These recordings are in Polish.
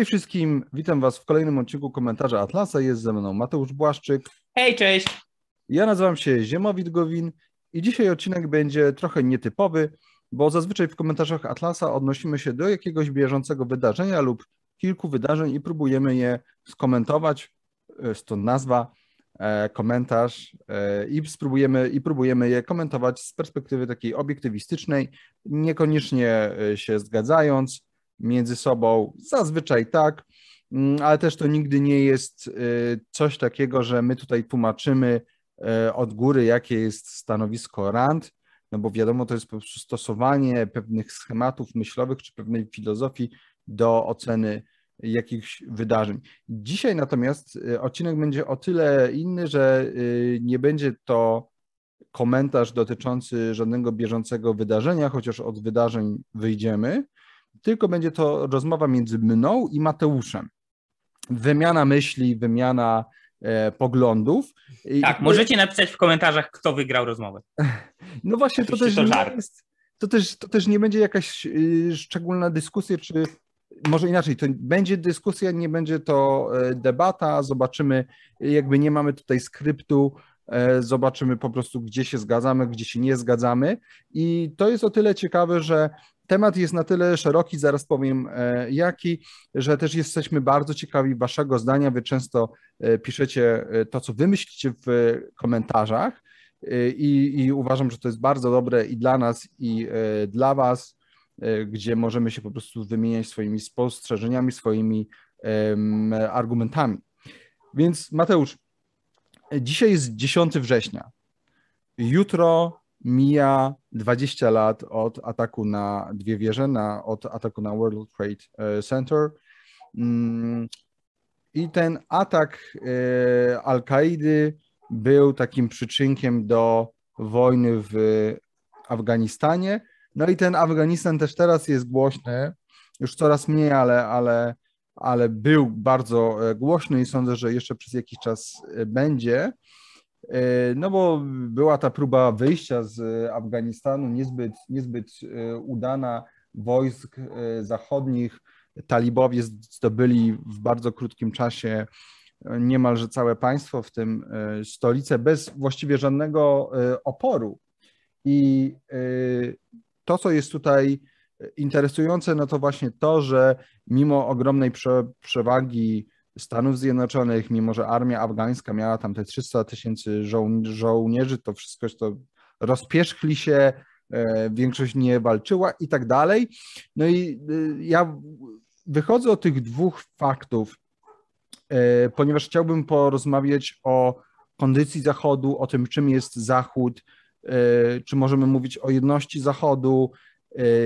Cześć wszystkim, witam Was w kolejnym odcinku komentarza Atlasa. Jest ze mną Mateusz Błaszczyk. Hej, cześć. Ja nazywam się Ziemowit Gowin i dzisiaj odcinek będzie trochę nietypowy, bo zazwyczaj w komentarzach Atlasa odnosimy się do jakiegoś bieżącego wydarzenia lub kilku wydarzeń i próbujemy je skomentować, e, stąd nazwa, e, komentarz e, i spróbujemy i próbujemy je komentować z perspektywy takiej obiektywistycznej, niekoniecznie się zgadzając, między sobą, zazwyczaj tak, mm, ale też to nigdy nie jest y, coś takiego, że my tutaj tłumaczymy y, od góry, jakie jest stanowisko RAND, no bo wiadomo, to jest po prostu stosowanie pewnych schematów myślowych czy pewnej filozofii do oceny jakichś wydarzeń. Dzisiaj natomiast y, odcinek będzie o tyle inny, że nie będzie to komentarz dotyczący żadnego bieżącego wydarzenia, chociaż od wydarzeń wyjdziemy, tylko będzie to rozmowa między mną i Mateuszem. Wymiana myśli, wymiana e, poglądów. Tak, I... możecie napisać w komentarzach, kto wygrał rozmowę. No właśnie, to też, to, nie jest, to, też, to też nie będzie jakaś y, szczególna dyskusja, czy może inaczej, to będzie dyskusja, nie będzie to e, debata, zobaczymy, jakby nie mamy tutaj skryptu, e, zobaczymy po prostu, gdzie się zgadzamy, gdzie się nie zgadzamy. I to jest o tyle ciekawe, że Temat jest na tyle szeroki, zaraz powiem e, jaki, że też jesteśmy bardzo ciekawi Waszego zdania. Wy często e, piszecie e, to, co Wy myślicie w komentarzach i, i uważam, że to jest bardzo dobre i dla nas, i dla Was, gdzie możemy się po prostu wymieniać swoimi spostrzeżeniami, swoimi argumentami. Więc Mateusz, dzisiaj jest 10 września. Jutro mija 20 lat od ataku na dwie wieże, na, od ataku na World Trade e, Center. Mm, I ten atak e, Al-Kaidy był takim przyczynkiem do wojny w Afganistanie. No i ten Afganistan też teraz jest głośny, już coraz mniej, ale, ale, ale był bardzo e, głośny i sądzę, że jeszcze przez jakiś czas będzie. E, no bo była ta próba wyjścia z Afganistanu niezbyt, niezbyt e, udana wojsk e, zachodnich. Talibowie zdobyli w bardzo krótkim czasie niemalże całe państwo, w tym stolicę, bez właściwie żadnego oporu. I to, co jest tutaj interesujące, no to właśnie to, że mimo ogromnej prze, przewagi Stanów Zjednoczonych, mimo że armia afgańska miała tam te 300 tysięcy żo żołnierzy, to wszystko to rozpierzchli się, e, większość nie walczyła i tak dalej. No i e, ja wychodzę od tych dwóch faktów, e, ponieważ chciałbym porozmawiać o kondycji Zachodu, o tym, czym jest Zachód, czy możemy mówić o jedności Zachodu,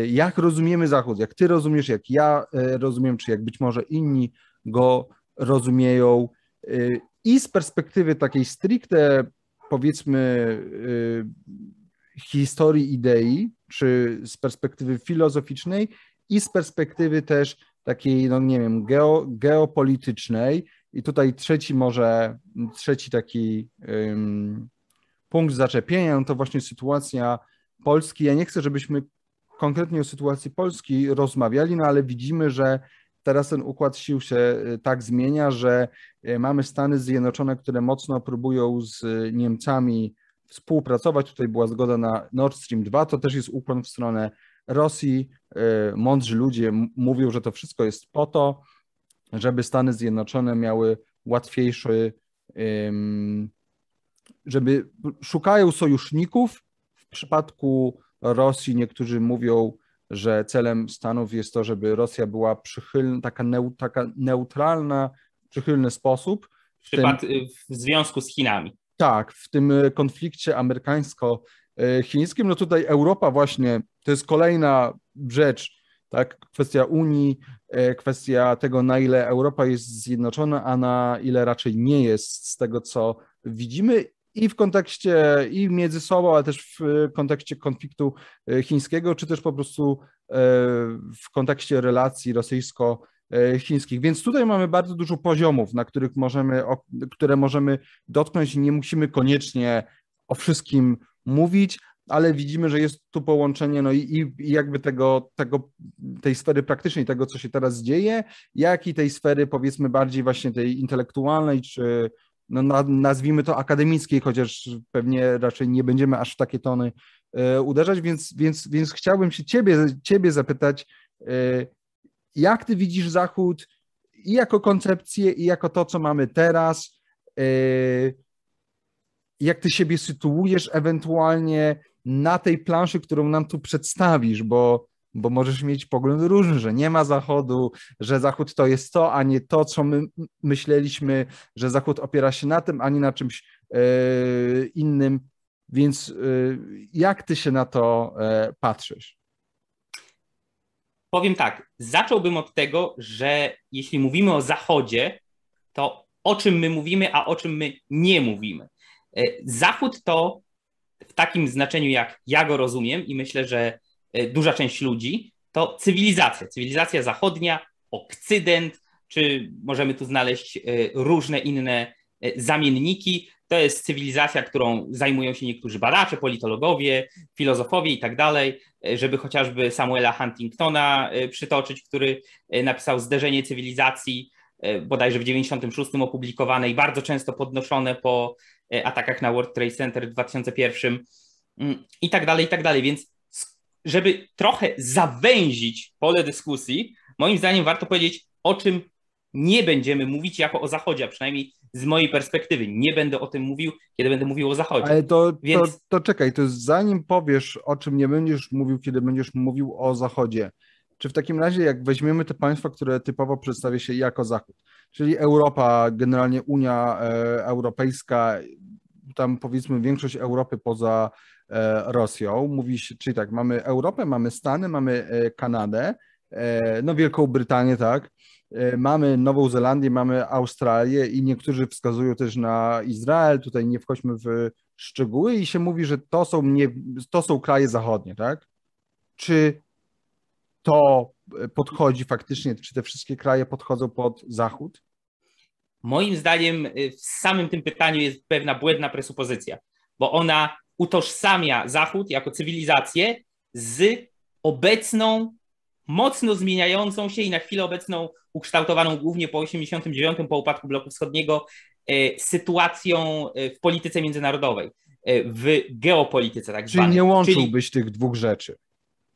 jak rozumiemy Zachód, jak ty rozumiesz, jak ja rozumiem, czy jak być może inni go rozumieją y, i z perspektywy takiej stricte, powiedzmy, y, historii idei, czy z perspektywy filozoficznej, i z perspektywy też takiej, no nie wiem, geo, geopolitycznej. I tutaj trzeci może, trzeci taki punkt zaczepienia, no to właśnie sytuacja Polski. Ja nie chcę, żebyśmy konkretnie o sytuacji Polski rozmawiali, no ale widzimy, że teraz ten układ sił się y, tak zmienia, że y, mamy Stany Zjednoczone, które mocno próbują z Niemcami współpracować. Tutaj była zgoda na Nord Stream 2, to też jest ukłon w stronę Rosji. Y, mądrzy ludzie mówią, że to wszystko jest po to, żeby Stany Zjednoczone miały łatwiejszy, żeby szukają sojuszników. W przypadku Rosji niektórzy mówią, że celem Stanów jest to, żeby Rosja była przychylna, taka, neu, taka neutralna, przychylny sposób. W, tym, w związku z Chinami. Tak, w tym konflikcie amerykańsko-chińskim. No tutaj Europa właśnie, to jest kolejna rzecz, tak, kwestia Unii, kwestia tego, na ile Europa jest zjednoczona, a na ile raczej nie jest z tego, co widzimy i w kontekście, i między sobą, ale też w kontekście konfliktu e, chińskiego, czy też po prostu e, w kontekście relacji rosyjsko-chińskich. Więc tutaj mamy bardzo dużo poziomów, na których możemy, które możemy dotknąć i nie musimy koniecznie o wszystkim mówić, ale widzimy, że jest tu połączenie, no i, i jakby tego, tego, tej sfery praktycznej, tego, co się teraz dzieje, jak i tej sfery, powiedzmy, bardziej właśnie tej intelektualnej, czy no, nazwijmy to akademickiej, chociaż pewnie raczej nie będziemy aż w takie tony e, uderzać, więc, więc, więc chciałbym się ciebie, ciebie zapytać, e, jak ty widzisz Zachód i jako koncepcję, i jako to, co mamy teraz, e, jak ty siebie sytuujesz ewentualnie na tej planszy, którą nam tu przedstawisz, bo, bo możesz mieć pogląd różny, że nie ma Zachodu, że Zachód to jest to, a nie to, co my myśleliśmy, że Zachód opiera się na tym, a nie na czymś e, innym. Więc e, jak ty się na to e, patrzysz? Powiem tak, zacząłbym od tego, że jeśli mówimy o Zachodzie, to o czym my mówimy, a o czym my nie mówimy. Zachód to w takim znaczeniu, jak ja go rozumiem, i myślę, że duża część ludzi, to cywilizacja. Cywilizacja zachodnia, okcydent, czy możemy tu znaleźć e, różne inne e, zamienniki. To jest cywilizacja, którą zajmują się niektórzy badacze, politologowie, filozofowie i tak dalej, żeby chociażby Samuela Huntingtona przytoczyć, który napisał Zderzenie cywilizacji, bodajże w 96 opublikowane i bardzo często podnoszone po atakach na World Trade Center w 2001 mm, i tak dalej, i tak dalej. Więc żeby trochę zawęzić pole dyskusji, moim zdaniem warto powiedzieć, o czym nie będziemy mówić jako o Zachodzie, a przynajmniej z mojej perspektywy. Nie będę o tym mówił, kiedy będę mówił o Zachodzie. Ale to, Więc... to, to czekaj, to zanim powiesz, o czym nie będziesz mówił, kiedy będziesz mówił o Zachodzie, czy w takim razie, jak weźmiemy te państwa, które typowo przedstawia się jako Zachód, czyli Europa, generalnie Unia e, Europejska, tam powiedzmy większość Europy poza Rosją, mówi się, czyli tak, mamy Europę, mamy Stany, mamy e, Kanadę, no Wielką Brytanię, tak, mamy Nową Zelandię, mamy Australię i niektórzy wskazują też na Izrael, tutaj nie wchodźmy w szczegóły i się mówi, że to są, nie, to są kraje zachodnie, tak? Czy to podchodzi faktycznie, czy te wszystkie kraje podchodzą pod Zachód? Moim zdaniem w samym tym pytaniu jest pewna błędna presupozycja, bo ona utożsamia Zachód jako cywilizację z obecną, mocno zmieniającą się i na chwilę obecną ukształtowaną głównie po 89, po upadku bloku wschodniego, y, sytuacją y, w polityce międzynarodowej, w geopolityce tak Czyli zwanej. nie łączyłbyś Czyli... tych dwóch rzeczy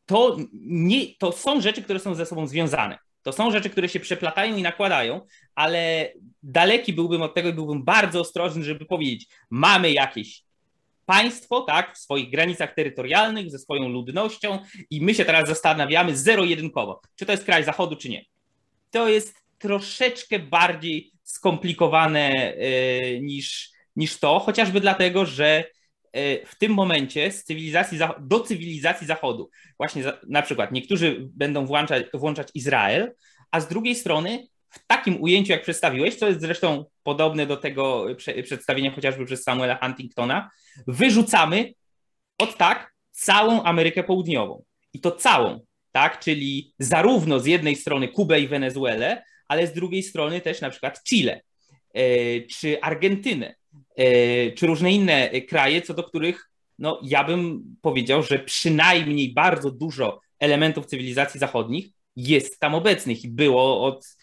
to, nie, to są rzeczy, które są ze sobą związane. To są rzeczy, które się przeplatają i nakładają, ale daleki byłbym od tego i byłbym bardzo ostrożny, żeby powiedzieć, mamy jakieś państwo, tak, w swoich granicach terytorialnych, ze swoją ludnością i my się teraz zastanawiamy zero-jedynkowo, czy to jest kraj zachodu, czy nie. To jest troszeczkę bardziej skomplikowane yy, niż, niż to, chociażby dlatego, że E, w tym momencie z cywilizacji, do cywilizacji Zachodu. Właśnie na przykład niektórzy będą włączać, włączać Izrael, a z drugiej strony w takim ujęciu, jak przedstawiłeś, co jest zresztą podobne do tego przedstawienia chociażby przez Samuela Huntingtona, wyrzucamy od tak całą Amerykę Południową. I to całą, tak? Czyli zarówno z jednej strony Kubę i Wenezuelę, ale z drugiej strony też na przykład Chile e, czy Argentynę E, czy różne inne kraje, co do których no, ja bym powiedział, że przynajmniej bardzo dużo elementów cywilizacji zachodnich jest tam obecnych i było od e,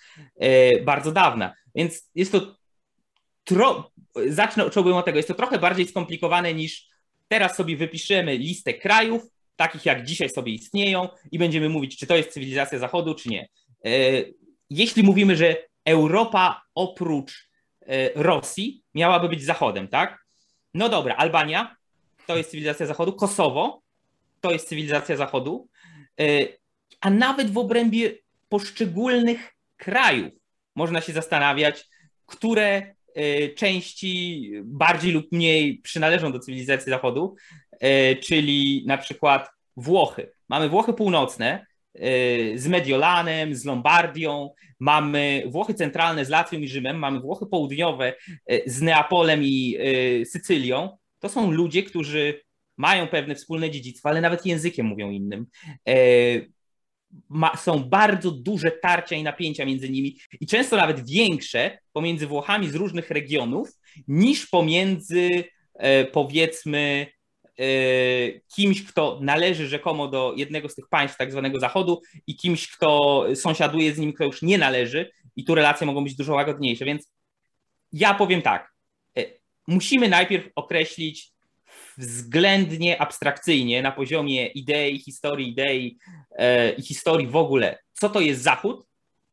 bardzo dawna. Więc jest to tro... zacznę od tego, jest to trochę bardziej skomplikowane niż teraz sobie wypiszemy listę krajów, takich jak dzisiaj sobie istnieją i będziemy mówić, czy to jest cywilizacja zachodu, czy nie. E, jeśli mówimy, że Europa oprócz E, Rosji miałaby być Zachodem, tak? No dobra, Albania to jest cywilizacja Zachodu, Kosowo to jest cywilizacja Zachodu, e, a nawet w obrębie poszczególnych krajów można się zastanawiać, które e, części bardziej lub mniej przynależą do cywilizacji Zachodu, czyli na przykład Włochy. Mamy Włochy północne, Y, z Mediolanem, z Lombardią, mamy Włochy centralne z Latwią i Rzymem, mamy Włochy południowe z Neapolem i Sycylią. To są ludzie, którzy mają pewne wspólne dziedzictwo, ale nawet językiem mówią innym. Ma, są bardzo duże tarcia i napięcia między nimi i często nawet większe pomiędzy Włochami z różnych regionów niż pomiędzy powiedzmy kimś, kto należy rzekomo do jednego z tych państw tak zwanego Zachodu i kimś, kto sąsiaduje z nim, kto już nie należy i tu relacje mogą być dużo łagodniejsze. Więc ja powiem tak, musimy najpierw określić względnie abstrakcyjnie na poziomie idei, historii idei e, i historii w ogóle, co to jest Zachód,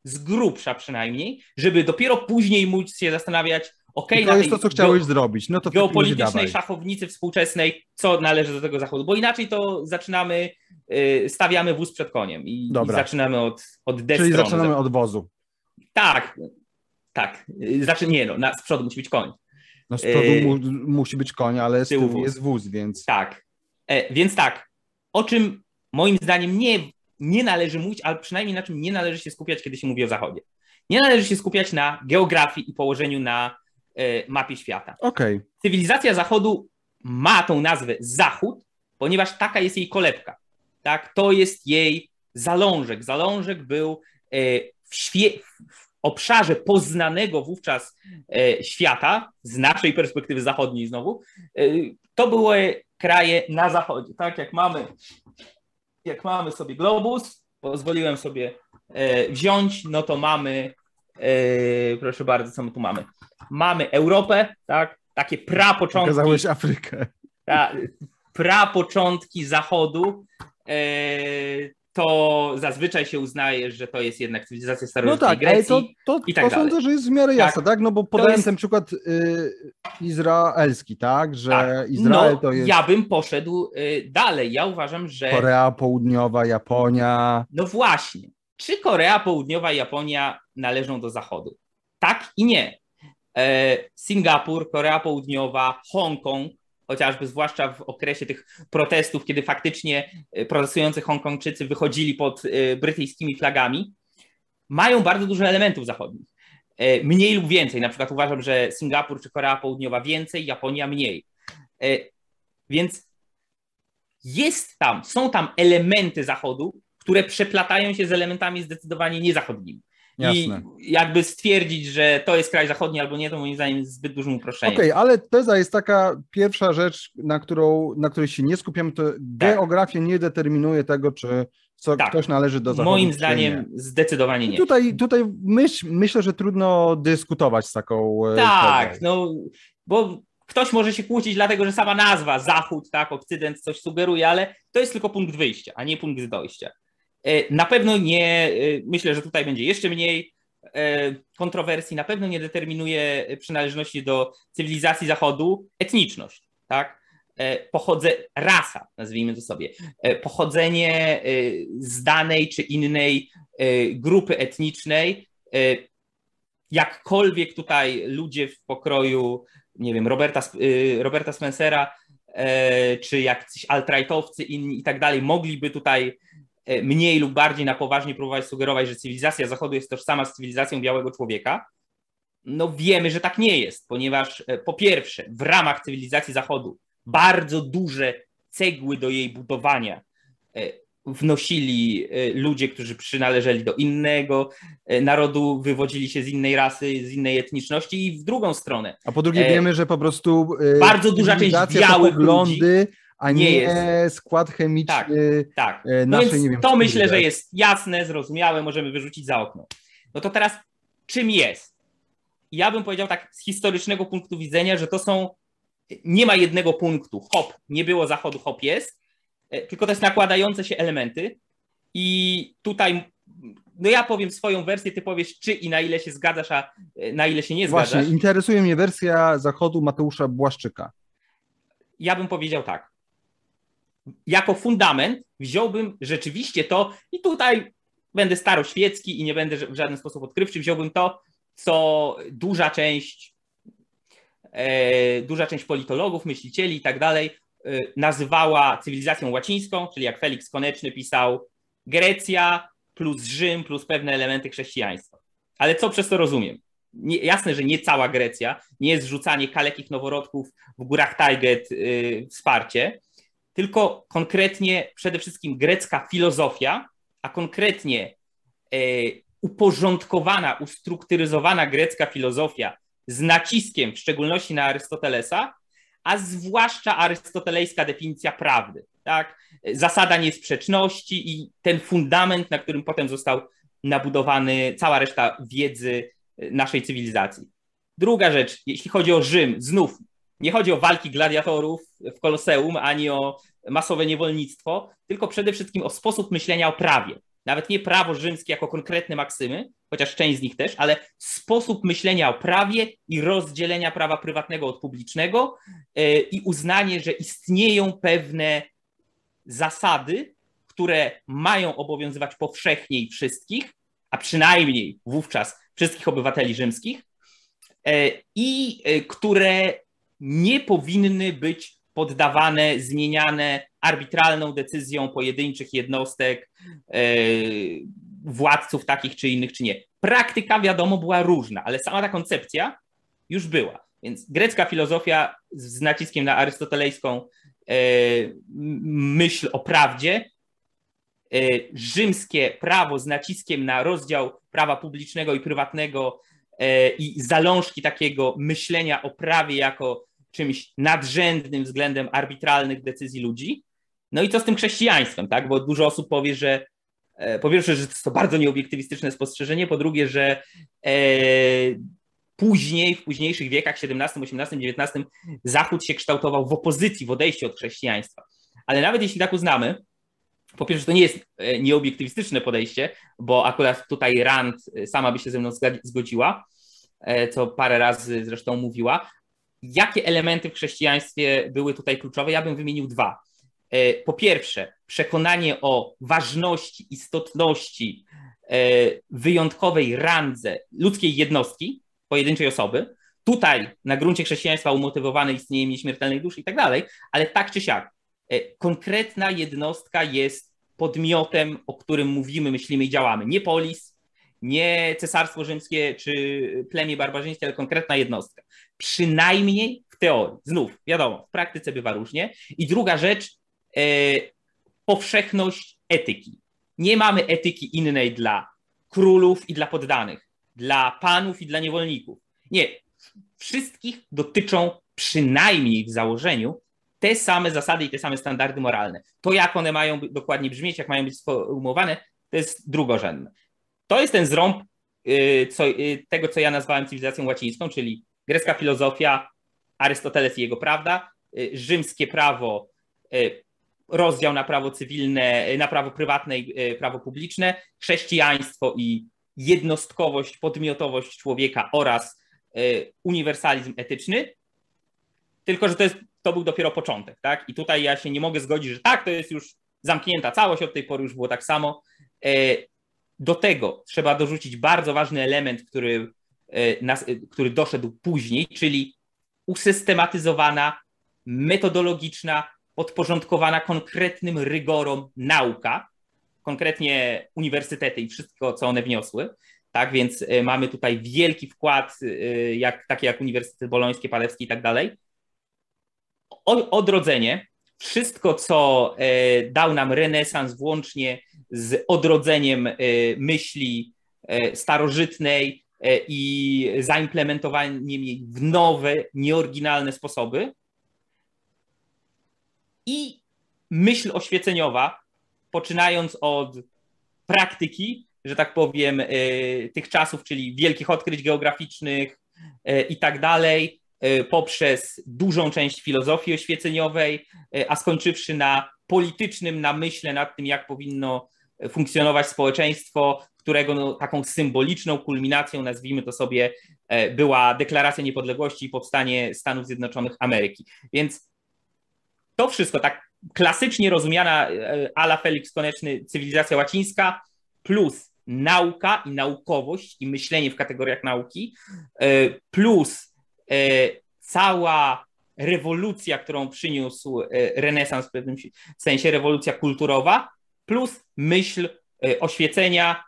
z grubsza przynajmniej, żeby dopiero później móc się zastanawiać, ok, to jest to, co chciałeś zrobić. No to geopolitycznej szachownicy współczesnej, co należy do tego Zachodu, bo inaczej to zaczynamy, y, stawiamy wóz przed koniem i, i zaczynamy od, od Czyli zaczynamy od wozu. Tak, tak. Znaczy nie, no, na, z przodu musi być koń. No z przodu mu, musi być koń, ale z tyłu jest wóz, więc... Tak, e, więc tak, o czym moim zdaniem nie, nie należy mówić, ale przynajmniej na czym nie należy się skupiać, kiedy się mówi o Zachodzie. Nie należy się skupiać na geografii i położeniu na e, mapie świata. Okay. Cywilizacja Zachodu ma tą nazwę Zachód, ponieważ taka jest jej kolebka. Tak? To jest jej zalążek. Zalążek był e, w, świe- w obszarze poznanego wówczas e, świata, z naszej perspektywy zachodniej znowu, e, to były kraje na zachodzie. Tak jak mamy, jak mamy sobie globus, pozwoliłem sobie e, wziąć, no to mamy, proszę bardzo, co my tu mamy? Mamy Europę, tak? Takie prapoczątki. Pokazałeś Afrykę. Ta, prapoczątki zachodu to zazwyczaj się uznaje, że to jest jednak cywilizacja starożytnej no tak, Grecji ale to, to, i tak to sądzę, że jest w miarę jasne, tak? tak? No bo podałem jest... ten przykład y, izraelski, tak? Że tak. Izrael no, to jest... ja bym poszedł y, dalej. Ja uważam, że... Korea Południowa, Japonia... No właśnie. Czy Korea Południowa i Japonia należą do Zachodu? Tak i nie. E, Singapur, Korea Południowa, Hongkong chociażby zwłaszcza w okresie tych protestów, kiedy faktycznie e, protestujący Hongkongczycy wychodzili pod e, brytyjskimi flagami, mają bardzo dużo elementów zachodnich. E, mniej lub więcej. Na przykład uważam, że Singapur czy Korea Południowa więcej, Japonia mniej. Więc jest tam, są tam elementy Zachodu, które przeplatają się z elementami zdecydowanie niezachodnimi. Jasne. I jakby stwierdzić, że to jest kraj zachodni albo nie, to moim zdaniem jest zbyt dużym uproszczeniem. Okej, okay, ale teza jest taka pierwsza rzecz, na, którą, na której się nie skupiamy, to tak. geografia nie determinuje tego, czy co tak. ktoś należy do zachodu. Moim zdaniem nie. zdecydowanie nie. tutaj, tutaj myśl, myślę, że trudno dyskutować z taką. E, tak, tezą. no bo ktoś może się kłócić, dlatego że sama nazwa Zachód, tak, Okcydent coś sugeruje, ale to jest tylko punkt wyjścia, a nie punkt dojścia. E, na pewno nie, e, myślę, że tutaj będzie jeszcze mniej e, kontrowersji, na pewno nie determinuje przynależności do cywilizacji Zachodu etniczność, tak? Pochodze, rasa, nazwijmy to sobie, pochodzenie z danej czy innej grupy etnicznej, jakkolwiek tutaj ludzie w pokroju, nie wiem, Roberta, Roberta Spencera, czy jakiś alt-rightowcy inni i tak dalej, mogliby tutaj mniej lub bardziej na poważnie próbować sugerować, że cywilizacja Zachodu jest tożsama z cywilizacją białego człowieka, no wiemy, że tak nie jest, ponieważ e, po pierwsze, w ramach cywilizacji Zachodu bardzo duże cegły do jej budowania e, wnosili ludzie, którzy przynależeli do innego narodu, wywodzili się z innej rasy, z innej etniczności i w drugą stronę. A po drugie wiemy, że po prostu bardzo duża część białych ludzi a nie, nie jest. skład chemiczny tak, tak. E, no naszej, nie wiem, To myślę, że jest jasne, zrozumiałe, możemy wyrzucić za okno. No to teraz czym jest? Ja bym powiedział tak z historycznego punktu widzenia, że to są, nie ma jednego punktu, hop, nie było zachodu, hop jest, e, tylko to jest nakładające się elementy i tutaj no ja powiem swoją wersję, ty powiesz czy i na ile się zgadzasz, a e, na ile się nie zgadzasz. Właśnie, interesuje mnie wersja zachodu Mateusza Błaszczyka. Ja bym powiedział tak jako fundament wziąłbym rzeczywiście to, i tutaj będę staroświecki i nie będę w żaden sposób odkrywczy, wziąłbym to, co duża część, e, duża część politologów, myślicieli i tak dalej e, nazywała cywilizacją łacińską, czyli jak Felix Koneczny pisał, Grecja plus Rzym plus pewne elementy chrześcijaństwa. Ale co przez to rozumiem? Nie, jasne, że nie cała Grecja, nie jest rzucanie kalekich noworodków w górach Tajget yy, wsparcie, tylko konkretnie przede wszystkim grecka filozofia, a konkretnie e, uporządkowana, ustrukturyzowana grecka filozofia z naciskiem w szczególności na Arystotelesa, a zwłaszcza arystotelejska definicja prawdy. Tak? Zasada niesprzeczności i ten fundament, na którym potem został nabudowany cała reszta wiedzy naszej cywilizacji. Druga rzecz, jeśli chodzi o Rzym, znów nie chodzi o walki gladiatorów w Koloseum, ani o masowe niewolnictwo, tylko przede wszystkim o sposób myślenia o prawie. Nawet nie prawo rzymskie jako konkretne maksymy, chociaż część z nich też, ale sposób myślenia o prawie i rozdzielenia prawa prywatnego od publicznego e, i uznanie, że istnieją pewne zasady, które mają obowiązywać powszechnie i wszystkich, a przynajmniej wówczas wszystkich obywateli rzymskich, e, i e, które nie powinny być poddawane, zmieniane arbitralną decyzją pojedynczych jednostek, e, władców takich czy innych, czy nie. Praktyka, wiadomo, była różna, ale sama ta koncepcja już była. Więc grecka filozofia z naciskiem na arystotelejską e, myśl o prawdzie, e, rzymskie prawo z naciskiem na rozdział prawa publicznego i prywatnego i zalążki takiego myślenia o prawie jako czymś nadrzędnym względem arbitralnych decyzji ludzi. No i co z tym chrześcijaństwem, tak? Bo dużo osób powie, że e, po pierwsze, że to jest to bardzo nieobiektywistyczne spostrzeżenie, po drugie, że e, później, w późniejszych wiekach, XVII, XVIII, XIX, Zachód się kształtował w opozycji, w odejściu od chrześcijaństwa. Ale nawet jeśli tak uznamy, po pierwsze, to nie jest e, nieobiektywistyczne podejście, bo akurat tutaj Rand sama by się ze mną zgodziła, co parę razy zresztą mówiła, Jakie elementy w chrześcijaństwie były tutaj kluczowe? Ja bym wymienił dwa. E, po pierwsze, przekonanie o ważności, istotności, e, wyjątkowej randze ludzkiej jednostki, pojedynczej osoby. Tutaj na gruncie chrześcijaństwa umotywowane istnieniem nieśmiertelnej duszy i tak dalej, ale tak czy siak, e, konkretna jednostka jest podmiotem, o którym mówimy, myślimy i działamy. Nie polis, nie cesarstwo rzymskie czy plemię barbarzyńskie, ale konkretna jednostka. Przynajmniej w teorii. Znów, wiadomo, w praktyce bywa różnie. I druga rzecz, e, powszechność etyki. Nie mamy etyki innej dla królów i dla poddanych, dla panów i dla niewolników. Nie, wszystkich dotyczą przynajmniej w założeniu te same zasady i te same standardy moralne. To, jak one mają dokładnie brzmieć, jak mają być sformułowane, to jest drugorzędne. To jest ten zrąb y, co, y, tego, co ja nazwałem cywilizacją łacińską, czyli grecka filozofia, Arystoteles i jego prawda, y, rzymskie prawo, rozdział na prawo cywilne, na prawo prywatne i prawo publiczne, chrześcijaństwo i jednostkowość, podmiotowość człowieka oraz uniwersalizm etyczny. Tylko, że to, jest, to był dopiero początek, tak? I tutaj ja się nie mogę zgodzić, że tak, to jest już zamknięta całość, od tej pory już było tak samo. Do tego trzeba dorzucić bardzo ważny element, który, który doszedł później, czyli usystematyzowana, metodologiczna, podporządkowana konkretnym rygorom nauka, konkretnie uniwersytety i wszystko, co one wniosły. Tak więc e, mamy tutaj wielki wkład, jak, takie jak Uniwersytet Bolońskie, Palewski i tak dalej. Odrodzenie, wszystko, co dał nam renesans, włącznie z odrodzeniem e, myśli e, starożytnej e, i zaimplementowaniem jej w nowe, nieoryginalne sposoby. I myśl oświeceniowa, poczynając od praktyki, że tak powiem, tych czasów, czyli wielkich odkryć geograficznych i tak dalej, poprzez dużą część filozofii oświeceniowej, a skończywszy na politycznym namyśle nad tym, jak powinno funkcjonować społeczeństwo, którego no, taką symboliczną kulminacją, nazwijmy to sobie, e, była deklaracja niepodległości i powstanie Stanów Zjednoczonych Ameryki. Więc to wszystko, tak klasycznie rozumiana e, ala Felix Koneczny cywilizacja łacińska, plus nauka i naukowość i myślenie w kategoriach nauki, e, plus cała rewolucja, którą przyniósł renesans w pewnym sensie, rewolucja kulturowa, plus myśl oświecenia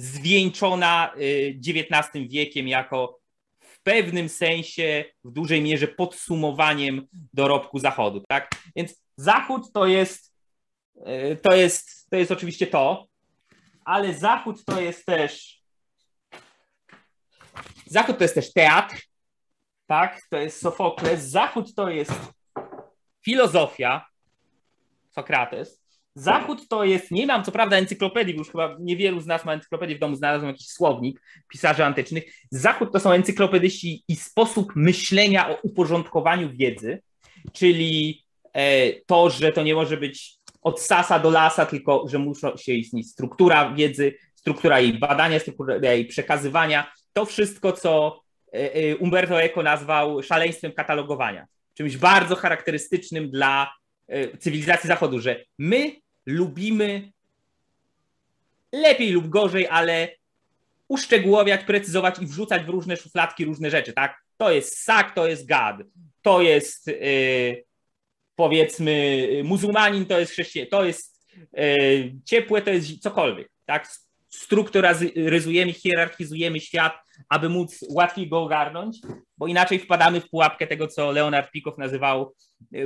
zwieńczona XIX wiekiem jako w pewnym sensie, w dużej mierze podsumowaniem dorobku Zachodu. Tak? Więc Zachód to jest, e, to jest, to jest oczywiście to, ale Zachód to jest też Zachód to jest też teatr, tak, to jest Sofokles, Zachód to jest filozofia, Sokrates, Zachód to jest, nie mam co prawda encyklopedii, bo już chyba niewielu z nas ma encyklopedię w domu, znalazłem jakiś słownik pisarzy antycznych. Zachód to są encyklopedyści i sposób myślenia o uporządkowaniu wiedzy, czyli e, to, że to nie może być od sasa do lasa, tylko że musi się istnieć struktura wiedzy, struktura jej badania, struktura jej przekazywania. To wszystko, co e, e, Umberto Eco nazwał szaleństwem katalogowania, czymś bardzo charakterystycznym dla cywilizacji Zachodu, że my lubimy lepiej lub gorzej, ale uszczegółowiać, precyzować i wrzucać w różne szufladki różne rzeczy, tak? To jest sak, to jest gad, to jest yy, powiedzmy muzułmanin, to jest chrześcijanin, to jest yy, ciepłe, to jest cokolwiek, tak? Strukturyzujemy, hierarchizujemy świat, aby móc łatwiej go ogarnąć, bo inaczej wpadamy w pułapkę tego, co Leonard Pikow nazywał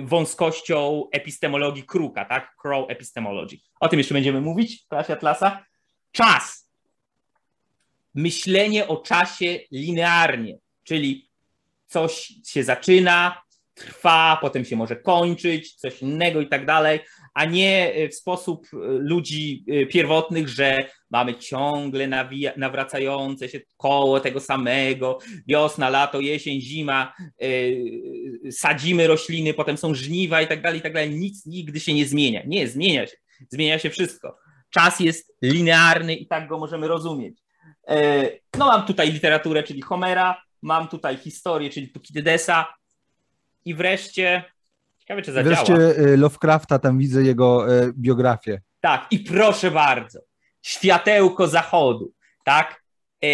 wąskością epistemologii kruka, tak? Crow epistemology. O tym jeszcze będziemy mówić w klasie Atlasa. Czas. Myślenie o czasie linearnie, czyli coś się zaczyna, trwa, potem się może kończyć, coś innego i tak dalej, a nie w sposób e, ludzi e, pierwotnych, że mamy ciągle nawija, nawracające się koło tego samego, wiosna, lato, jesień, zima, yy, sadzimy rośliny, potem są żniwa i tak dalej, i tak dalej. Nic nigdy się nie zmienia. Nie, zmienia się. Zmienia się wszystko. Czas jest linearny i tak go możemy rozumieć. No mam tutaj literaturę, czyli Homera, mam tutaj historię, czyli Tukidydesa i wreszcie Ciekawe, czy zadziała. Wreszcie y, Lovecrafta, tam widzę jego y, biografię. Tak, i proszę bardzo, światełko zachodu, tak? E,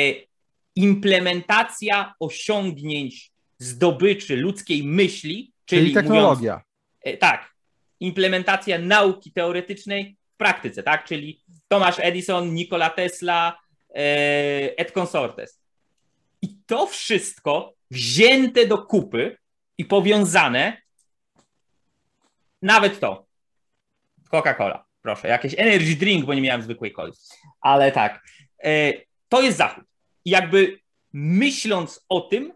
implementacja osiągnięć zdobyczy ludzkiej myśli, czyli, czyli technologia. Mówiąc, e, tak, implementacja nauki teoretycznej w praktyce, tak? Czyli Thomas Edison, Nikola Tesla, e, et consortes. I to wszystko wzięte do kupy i powiązane nawet to. Coca-Cola, proszę. Jakiś energy drink, bo nie miałem zwykłej coli. Ale tak. E, to jest Zachód. I jakby myśląc o tym,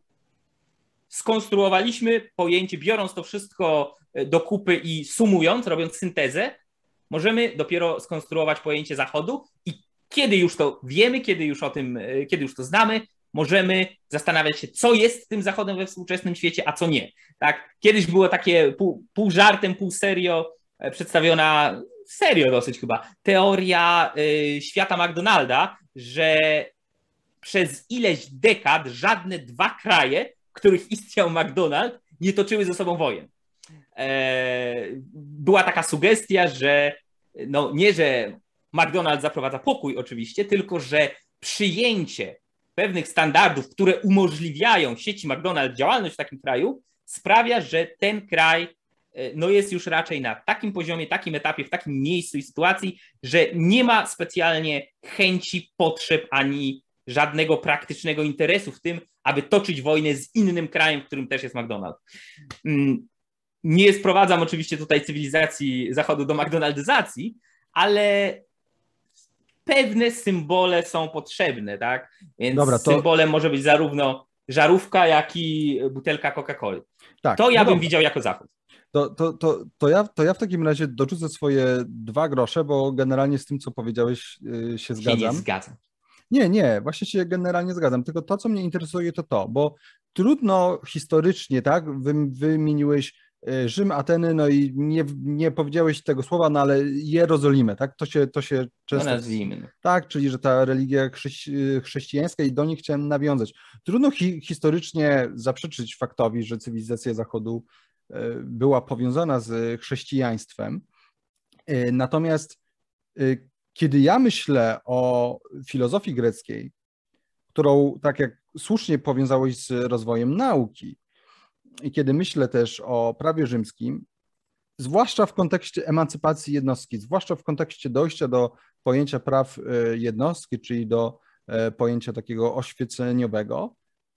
skonstruowaliśmy pojęcie, biorąc to wszystko e, do kupy i sumując, robiąc syntezę, możemy dopiero skonstruować pojęcie Zachodu i kiedy już to wiemy, kiedy już o tym, e, kiedy już to znamy, możemy zastanawiać się, co jest tym Zachodem we współczesnym świecie, a co nie. Tak? Kiedyś było takie pół, pół żartem, pół serio e, przedstawiona, serio dosyć chyba, teoria y, świata McDonalda, że przez ileś dekad żadne dwa kraje, których istniał McDonald's, nie toczyły ze sobą wojen. E, była taka sugestia, że no nie, że McDonald's zaprowadza pokój oczywiście, tylko że przyjęcie pewnych standardów, które umożliwiają sieci McDonald's działalność w takim kraju, sprawia, że ten kraj e, no jest już raczej na takim poziomie, takim etapie, w takim miejscu i sytuacji, że nie ma specjalnie chęci, potrzeb ani żadnego praktycznego interesu w tym, aby toczyć wojnę z innym krajem, w którym też jest McDonald's. Mm, nie sprowadzam oczywiście tutaj cywilizacji Zachodu do McDonaldyzacji, ale pewne symbole są potrzebne, tak? Więc Dobra, to... symbolem może być zarówno żarówka, jak i butelka Coca-Coli. Tak, to ja no bym dobra. widział jako zachód. To, to, to, to, ja, to ja w takim razie dorzucę swoje dwa grosze, bo generalnie z tym, co powiedziałeś, yy, się zgadzam. Się nie zgadzam. Nie, nie, właśnie się generalnie zgadzam. Tylko to, co mnie interesuje, to to, bo trudno historycznie, tak? Wy, wymieniłeś Rzym, Ateny, no i nie, nie powiedziałeś tego słowa, no ale Jerozolimę, tak? To się, to się często... No nazwijmy. Tak, czyli że ta religia chrześcijańska i do nich chciałem nawiązać. Trudno hi historycznie zaprzeczyć faktowi, że cywilizacja Zachodu e, była powiązana z chrześcijaństwem. Natomiast kiedy ja myślę o filozofii greckiej, którą, tak jak słusznie powiązałeś z rozwojem nauki, i kiedy myślę też o prawie rzymskim, zwłaszcza w kontekście emancypacji jednostki, zwłaszcza w kontekście dojścia do pojęcia praw e, jednostki, czyli do e, pojęcia takiego oświeceniowego,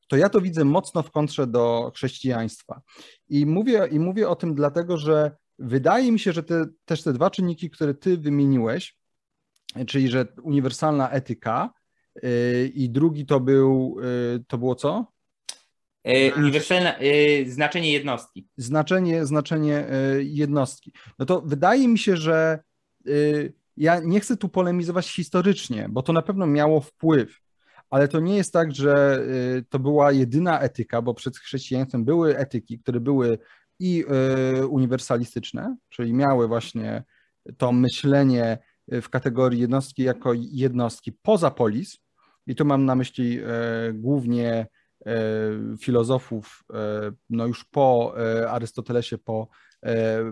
to ja to widzę mocno w kontrze do chrześcijaństwa. I mówię, i mówię o tym dlatego, że wydaje mi się, że te, też te dwa czynniki, które ty wymieniłeś, czyli że uniwersalna etyka e, i drugi to był, to było co? Uniwersalne znaczenie jednostki. Znaczenie, znaczenie jednostki. No to wydaje mi się, że ja nie chcę tu polemizować historycznie, bo to na pewno miało wpływ, ale to nie jest tak, że to była jedyna etyka, bo przed chrześcijaństwem były etyki, które były i uniwersalistyczne, czyli miały właśnie to myślenie w kategorii jednostki jako jednostki poza polis, i tu mam na myśli e, głównie e, filozofów e, no już po Arystotelesie, po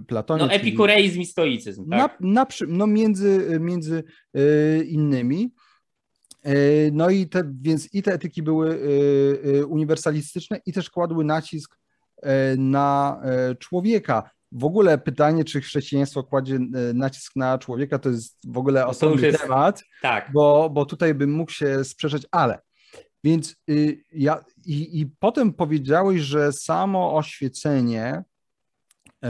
Platonie. No epikureizm i stoicyzm, tak? Na, na, no między, między innymi. No i te, więc i te etyki były uniwersalistyczne i też kładły nacisk na człowieka. W ogóle pytanie, czy chrześcijaństwo kładzie e, nacisk na człowieka, to jest w ogóle osobny jest, temat, tak. bo, bo tutaj bym mógł się sprzeczać, ale więc y, ja i, i potem powiedziałeś, że samo oświecenie y,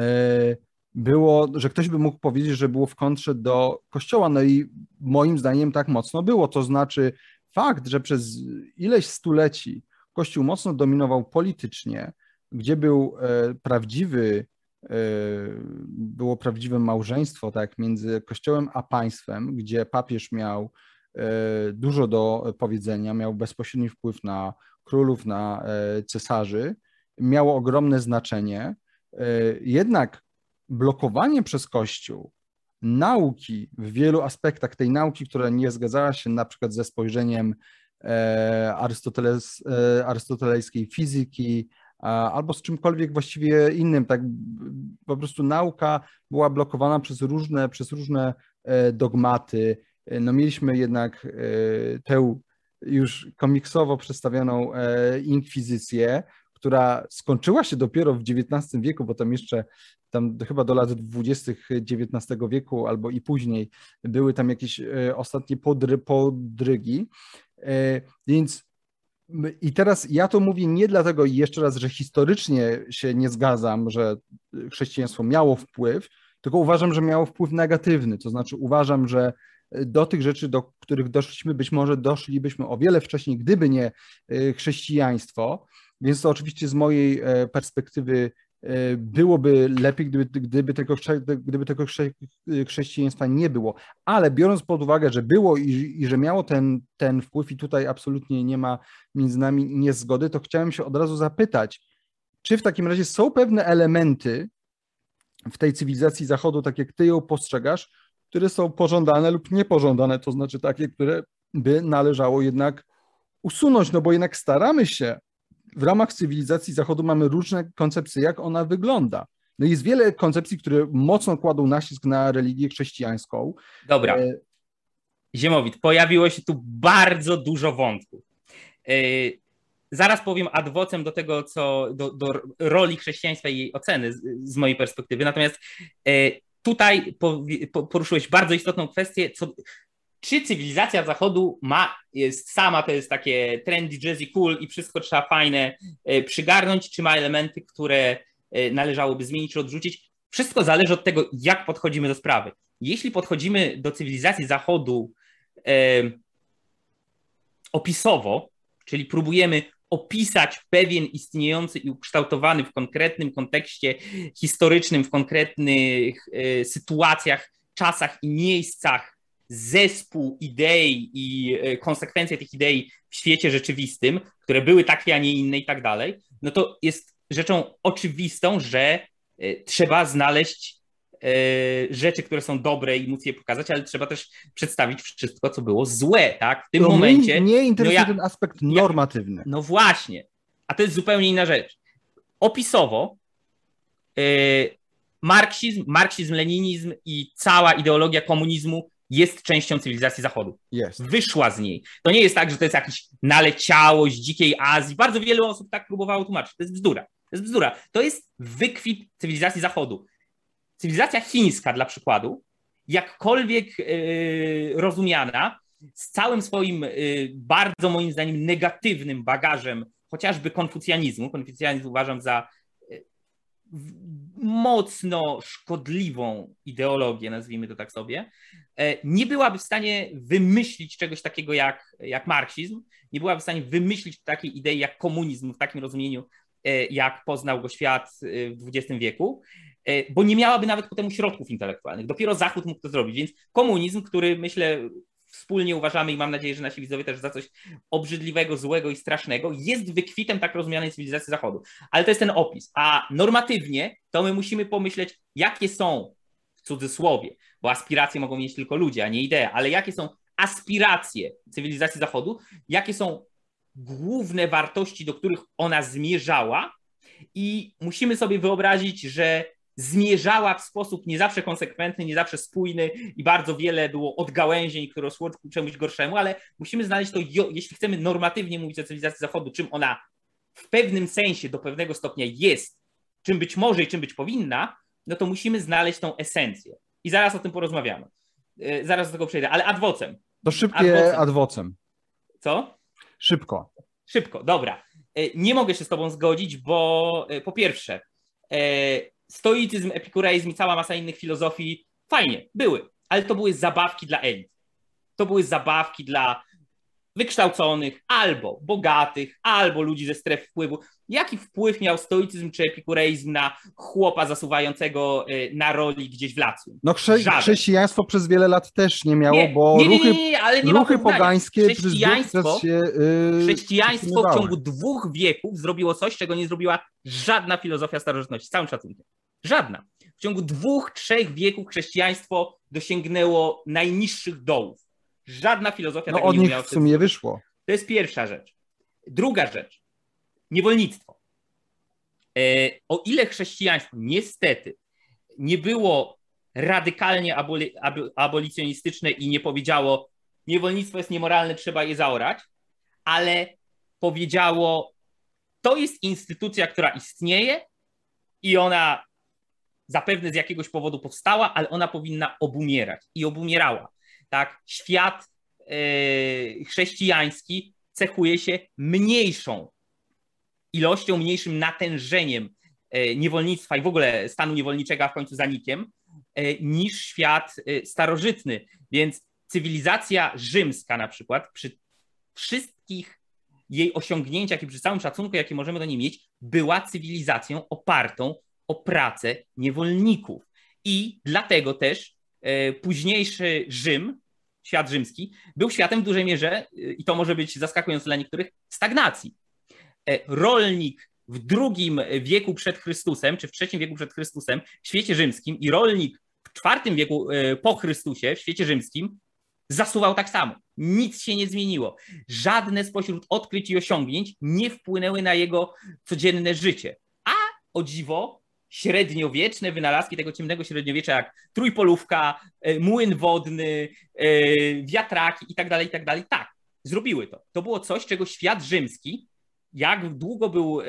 było, że ktoś by mógł powiedzieć, że było w kontrze do Kościoła, no i moim zdaniem tak mocno było, to znaczy fakt, że przez ileś stuleci Kościół mocno dominował politycznie, gdzie był e, prawdziwy było prawdziwe małżeństwo tak, między Kościołem a państwem, gdzie papież miał e, dużo do powiedzenia, miał bezpośredni wpływ na królów, na e, cesarzy, miało ogromne znaczenie. E, jednak blokowanie przez Kościół nauki w wielu aspektach tej nauki, która nie zgadzała się na przykład ze spojrzeniem Arystoteles, arystotelejskiej fizyki, albo z czymkolwiek właściwie innym. Tak po prostu nauka była blokowana przez różne, przez różne e, dogmaty. E, no mieliśmy jednak e, tę już komiksowo przedstawioną inkwizycję, która skończyła się dopiero w XIX wieku, bo tam jeszcze tam chyba do lat 20. XIX wieku albo i później były tam jakieś ostatnie podry, podrygi. Więc i teraz ja to mówię nie dlatego jeszcze raz, że historycznie się nie zgadzam, że chrześcijaństwo miało wpływ, tylko uważam, że miało wpływ negatywny. To znaczy uważam, że do tych rzeczy, do których doszliśmy, być może doszlibyśmy o wiele wcześniej, gdyby nie y, chrześcijaństwo. Więc to oczywiście z mojej e, perspektywy E, byłoby lepiej, gdyby, gdyby, tego, gdyby tego chrześcijaństwa nie było. Ale biorąc pod uwagę, że było i, i, że miało ten, ten wpływ, i tutaj absolutnie nie ma między nami niezgody, to chciałem się od razu zapytać, czy w takim razie są pewne elementy w tej cywilizacji Zachodu, tak jak ty ją postrzegasz, które są pożądane lub niepożądane, to znaczy takie, które by należało jednak usunąć, no bo jednak staramy się w ramach cywilizacji Zachodu mamy różne koncepcje, jak ona wygląda. No jest wiele koncepcji, które mocno kładą nacisk na religię chrześcijańską. Dobra. E... Ziemowit, pojawiło się tu bardzo dużo wątków. E... Zaraz powiem adwocem do tego, co do, do roli chrześcijaństwa i jej oceny z, z mojej perspektywy. Natomiast e... tutaj po, po, poruszyłeś bardzo istotną kwestię, co, czy cywilizacja zachodu ma, jest sama, to jest takie trendy, jazzy, cool i wszystko trzeba fajne e, przygarnąć, czy ma elementy, które e, należałoby zmienić czy odrzucić? Wszystko zależy od tego, jak podchodzimy do sprawy. Jeśli podchodzimy do cywilizacji zachodu e, opisowo, czyli próbujemy opisać pewien istniejący i ukształtowany w konkretnym kontekście historycznym, w konkretnych e, sytuacjach, czasach i miejscach zespół idei i e, konsekwencje tych idei w świecie rzeczywistym, które były takie, a nie inne i tak dalej, no to jest rzeczą oczywistą, że e, trzeba znaleźć rzeczy, które są dobre i móc je pokazać, ale trzeba też przedstawić wszystko, co było złe, tak? W tym to momencie. Nie interesuje no ja, ten aspekt normatywny. Ja, no właśnie, a to jest zupełnie inna rzecz. Opisowo marksizm, marksizm-leninizm i cała ideologia komunizmu jest częścią cywilizacji Zachodu. Jest. Wyszła z niej. To nie jest tak, że to jest jakaś naleciałość dzikiej Azji. Bardzo wiele osób tak próbowało tłumaczyć. To jest bzdura. To jest bzdura. To jest wykwit cywilizacji Zachodu. Cywilizacja chińska, dla przykładu, jakkolwiek yy, rozumiana, z całym swoim yy, bardzo moim zdaniem negatywnym bagażem, chociażby konfucjanizmu. Konfucjanizm uważam za yy, mocno szkodliwą ideologię, nazwijmy to tak sobie, e, nie byłaby w stanie wymyślić czegoś takiego jak, jak marksizm, nie byłaby w stanie wymyślić takiej idei jak komunizm w takim rozumieniu, e, jak poznał go świat e, w XX wieku, bo nie miałaby nawet ku temu środków intelektualnych. Dopiero Zachód mógł to zrobić, więc komunizm, który myślę wspólnie uważamy i mam nadzieję, że nasi widzowie też za coś obrzydliwego, złego i strasznego, jest wykwitem tak rozumianej cywilizacji Zachodu. Ale to jest ten opis. A normatywnie to my musimy pomyśleć, jakie są, w cudzysłowie, bo aspiracje mogą mieć tylko ludzie, a nie idee, ale jakie są aspiracje cywilizacji Zachodu, jakie są główne wartości, do których ona zmierzała i musimy sobie wyobrazić, że zmierzała w sposób nie zawsze konsekwentny, nie zawsze spójny i bardzo wiele było odgałęzień, które szło ku czemuś gorszemu, ale musimy znaleźć to, jeśli chcemy normatywnie mówić o cywilizacji Zachodu, czym ona w pewnym sensie do pewnego stopnia jest, czym być może i czym być powinna, no to musimy znaleźć tą esencję. I zaraz o tym porozmawiamy. E, zaraz do tego przejdę, ale adwocem. To szybkie adwocem. Co? Szybko. Szybko, dobra. E, nie mogę się z Tobą zgodzić, bo e, po pierwsze, stoicyzm, epikureizm i cała masa innych filozofii, fajnie, były, ale to były zabawki dla elit. To były zabawki dla wykształconych, albo bogatych, albo ludzi ze stref wpływu. Jaki wpływ miał stoicyzm czy epikureizm na chłopa zasuwającego y, na roli gdzieś w Lacją? No chrze chrześcijaństwo przez wiele lat też nie miało, nie, bo nie, ruchy, nie, ruchy pogańskie chrześcijaństwo, przez się, yy, chrześcijaństwo w ciągu dwóch wieków zrobiło coś, czego nie zrobiła żadna filozofia starożytności, z całym szacunkiem. Żadna. W ciągu dwóch, trzech wieków chrześcijaństwo dosięgnęło najniższych dołów. Żadna filozofia no, tego od nie nich w sumie wyszło. To jest pierwsza rzecz. Druga rzecz. Niewolnictwo. E, o ile chrześcijaństwo niestety nie było radykalnie aboli abolicjonistyczne i nie powiedziało, niewolnictwo jest niemoralne, trzeba je zaorać, ale powiedziało, to jest instytucja, która istnieje i ona zapewne z jakiegoś powodu powstała, ale ona powinna obumierać i obumierała. Tak? Świat yy, chrześcijański cechuje się mniejszą ilością, mniejszym natężeniem yy, niewolnictwa i w ogóle stanu niewolniczego, a w końcu zanikiem, yy, niż świat starożytny. Więc cywilizacja rzymska na przykład przy wszystkich jej osiągnięciach i przy całym szacunku, jaki możemy do niej mieć, była cywilizacją opartą o pracę niewolników. I dlatego też późniejszy Rzym, świat rzymski, był światem w dużej mierze, e, i to może być zaskakujące dla niektórych, stagnacji. E, rolnik w drugim wieku przed Chrystusem, czy w trzecim wieku przed Chrystusem w świecie rzymskim i rolnik w czwartym wieku po Chrystusie w świecie rzymskim zasuwał tak samo. Nic się nie zmieniło. Żadne spośród odkryć i osiągnięć nie wpłynęły na jego codzienne życie. A o dziwo, średniowieczne wynalazki tego ciemnego średniowiecza, jak trójpolówka, e, młyn wodny, e, wiatraki i tak dalej, i tak dalej. Tak, zrobiły to. To było coś, czego świat rzymski, jak długo był, e,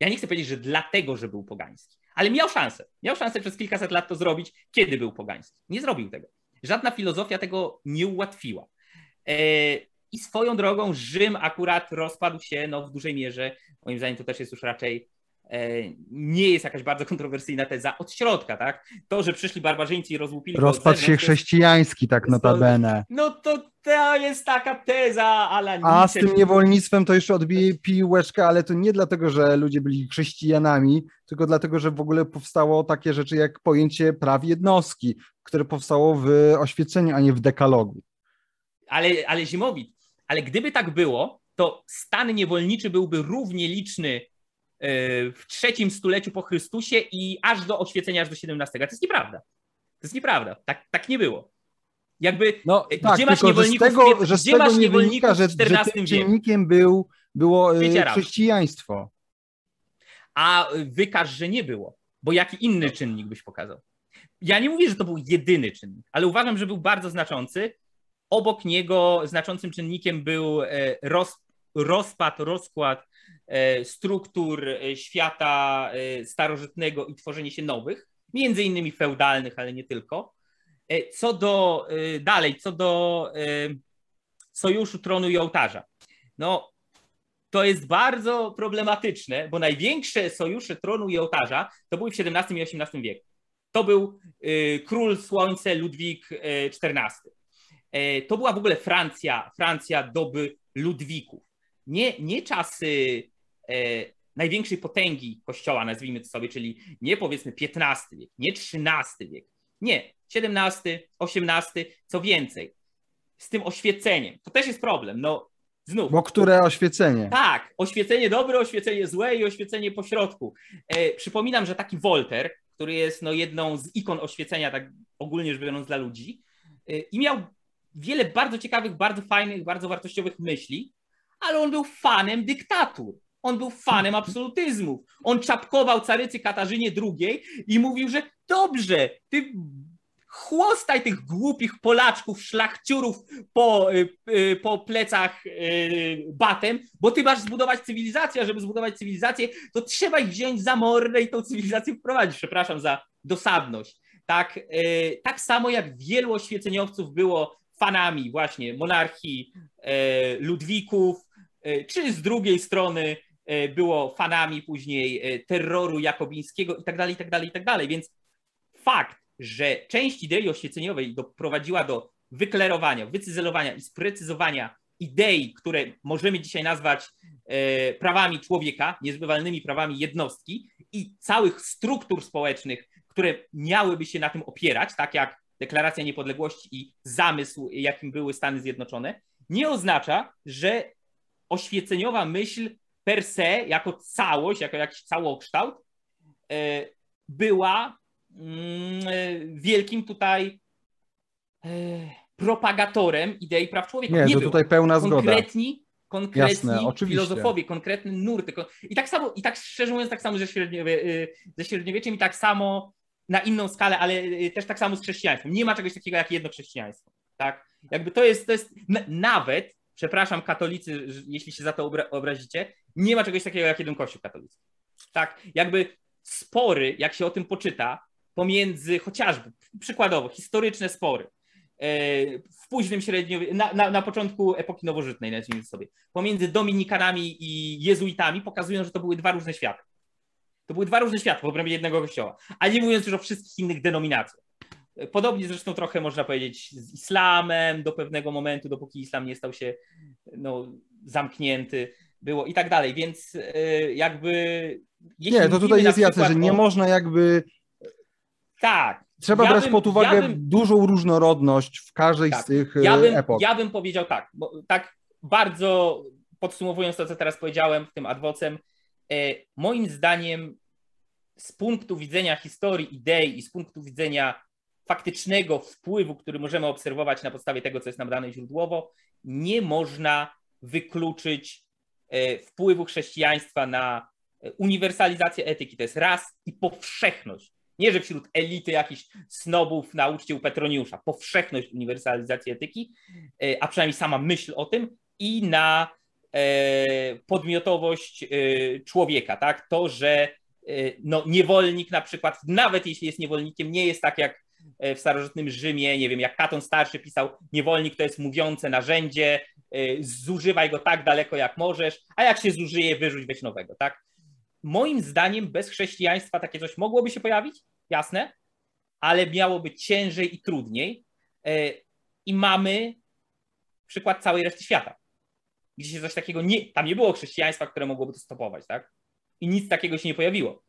ja nie chcę powiedzieć, że dlatego, że był pogański, ale miał szansę. Miał szansę przez kilkaset lat to zrobić, kiedy był pogański. Nie zrobił tego. Żadna filozofia tego nie ułatwiła. I swoją drogą Rzym akurat rozpadł się no, w dużej mierze, moim zdaniem to też jest już raczej nie jest jakaś bardzo kontrowersyjna teza od środka, tak? To, że przyszli barbarzyńcy i rozłupili... Rozpad się chrześcijański, tak notabene. No to to jest taka teza, ale... A z tym niewolnictwem to jeszcze odbije piłeczkę, ale to nie dlatego, że ludzie byli chrześcijanami, tylko dlatego, że w ogóle powstało takie rzeczy jak pojęcie praw jednostki, które powstało w oświeceniu, a nie w dekalogu. Ale, ale Zimowit, ale gdyby tak było, to stan niewolniczy byłby równie liczny E, w trzecim stuleciu po Chrystusie i aż do oświecenia, aż do XVII. To jest nieprawda. To jest nieprawda. Tak, tak nie było. Jakby, no, e, tak, gdzie masz niewolników, że z tego, że z gdzie masz nie wynika, że, że tym czynnikiem był, było e, chrześcijaństwo. A wykaż, że nie było, bo jaki inny czynnik byś pokazał? Ja nie mówię, że to był jedyny czynnik, ale uważam, że był bardzo znaczący. Obok niego znaczącym czynnikiem był roz, rozpad, rozkład E, struktur e, świata e, starożytnego i tworzenie się nowych, między innymi feudalnych, ale nie tylko. Co do dalej, co do sojuszu tronu i ołtarza. No, to jest bardzo problematyczne, bo największe sojusze tronu i ołtarza to były w XVII i XVIII wieku. To był król słońce Ludwik XIV. To była w ogóle Francja, Francja doby Ludwików. Nie, nie czasy największej potęgi kościoła, nazwijmy to sobie, czyli nie powiedzmy XV wiek, nie XIII wiek, nie, XVII, XVIII, co więcej, z tym oświeceniem. To też jest problem. No, znów. Bo które oświecenie? Tak, oświecenie dobre, oświecenie złe i oświecenie pośrodku. E, przypominam, że taki Wolter, który jest no, jedną z ikon oświecenia, tak ogólnie rzecz biorąc, dla ludzi, e, i miał wiele bardzo ciekawych, bardzo fajnych, bardzo wartościowych myśli, ale on był fanem dyktatur. On był fanem absolutyzmów. On czapkował carycy Katarzynie II i mówił, że dobrze, ty chłostaj tych głupich Polaczków, szlachciurów po, y, y, po plecach y, batem, bo ty masz zbudować cywilizację, a żeby zbudować cywilizację, to trzeba ich wziąć za mordę i tą cywilizację wprowadzić. Przepraszam za dosadność. Tak, tak samo jak wielu oświeceniowców było fanami właśnie monarchii Ludwików, czy z drugiej strony było fanami później terroru jakobińskiego i tak tak dalej, i tak dalej. Więc fakt, że część idei oświeceniowej doprowadziła do wyklerowania, wycyzelowania i sprecyzowania idei, które możemy dzisiaj nazwać e, prawami człowieka, niezbywalnymi prawami jednostki i całych struktur społecznych, które miałyby się na tym opierać, tak jak Deklaracja Niepodległości i zamysł, jakim były Stany Zjednoczone, nie oznacza, że oświeceniowa myśl per se, jako całość, jako jakiś całokształt, e, była Mm, e, wielkim tutaj e, propagatorem idei praw człowieka. Nie, Nie to tutaj pełna zgoda. Konkretni, konkretni Jasne, filozofowie, konkretne nurty. I tak samo, i tak szczerze mówiąc, tak samo ze, średniowie, y, ze średniowieczem i tak samo na inną skalę, ale y, też tak samo z chrześcijaństwem. Nie ma czegoś takiego jak jedno chrześcijaństwo. Tak? Jakby to jest, to jest nawet, przepraszam katolicy, jeśli się za to obra obrazicie, nie ma czegoś takiego jak jeden kościół katolicki. Tak? Jakby spory, jak się o tym poczyta, pomiędzy chociażby, przykładowo, historyczne spory e, w późnym średniowieku, na, na, na, początku epoki nowożytnej, nazwijmy sobie, pomiędzy Dominikanami i jezuitami pokazują, że to były dwa różne światy. To były dwa różne światy w obrębie jednego kościoła, a nie mówiąc już o wszystkich innych denominacjach. Podobnie zresztą trochę można powiedzieć z islamem do pewnego momentu, dopóki islam nie stał się no, zamknięty, było i tak dalej, więc e, jakby... nie, to tutaj jest jasne, że nie o... można jakby tak. Trzeba ja brać bym, pod uwagę ja bym, dużą różnorodność w każdej tak, z tych ja e, bym, epok. Ja bym powiedział tak, bo tak bardzo podsumowując to, co teraz powiedziałem tym adwocem, e, moim zdaniem z punktu widzenia historii idei i z punktu widzenia faktycznego wpływu, który możemy obserwować na podstawie tego, co jest nam dane źródłowo, nie można wykluczyć wpływu chrześcijaństwa na uniwersalizację etyki. To jest raz i powszechność nie, że wśród elity jakichś snobów na uczcie u Petroniusza. Powszechność uniwersalizacji etyki, e, a przynajmniej sama myśl o tym i na e, podmiotowość e, człowieka, tak? To, że no, niewolnik na przykład, nawet jeśli jest niewolnikiem, nie jest tak jak w starożytnym Rzymie, nie wiem, jak Katon Starszy pisał, niewolnik to jest mówiące narzędzie, zużywaj go tak daleko jak możesz, a jak się zużyje, wyrzuć weź nowego, tak? moim zdaniem bez chrześcijaństwa takie coś mogłoby się pojawić, jasne, ale miałoby ciężej i trudniej. E, I mamy przykład całej reszty świata, gdzie się coś takiego nie, tam nie było chrześcijaństwa, które mogłoby to stopować, tak? I nic takiego się nie pojawiło.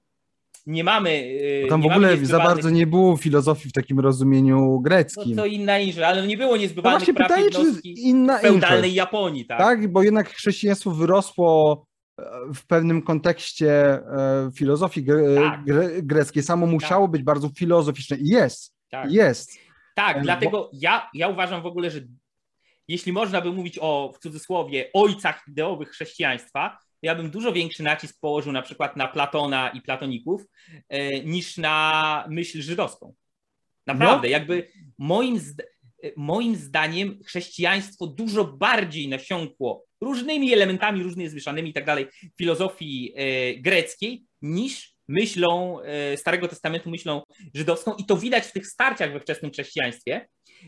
Nie mamy. E, tam nie w ogóle za bardzo nie było filozofii w takim rozumieniu greckim. No to inna inża, ale nie było niezbywalnych no praw pytanie, inna feudalnej Japonii, tak? Tak, bo jednak chrześcijaństwo wyrosło w pewnym kontekście e, filozofii tak. greckiej samo tak. musiało być bardzo filozoficzne i jest. Tak. Jest. Tak, e, dlatego bo... ja, ja uważam w ogóle, że jeśli można by mówić o, w cudzysłowie, ojcach ideowych chrześcijaństwa, ja bym dużo większy nacisk położył na przykład na Platona i platoników e, niż na myśl żydowską. Naprawdę, no. jakby moim, moim zdaniem chrześcijaństwo dużo bardziej nasiąkło różnymi elementami, różnymi zmieszanymi i tak dalej filozofii e, greckiej niż myślą e, Starego Testamentu, myślą żydowską i to widać w tych starciach we wczesnym chrześcijaństwie,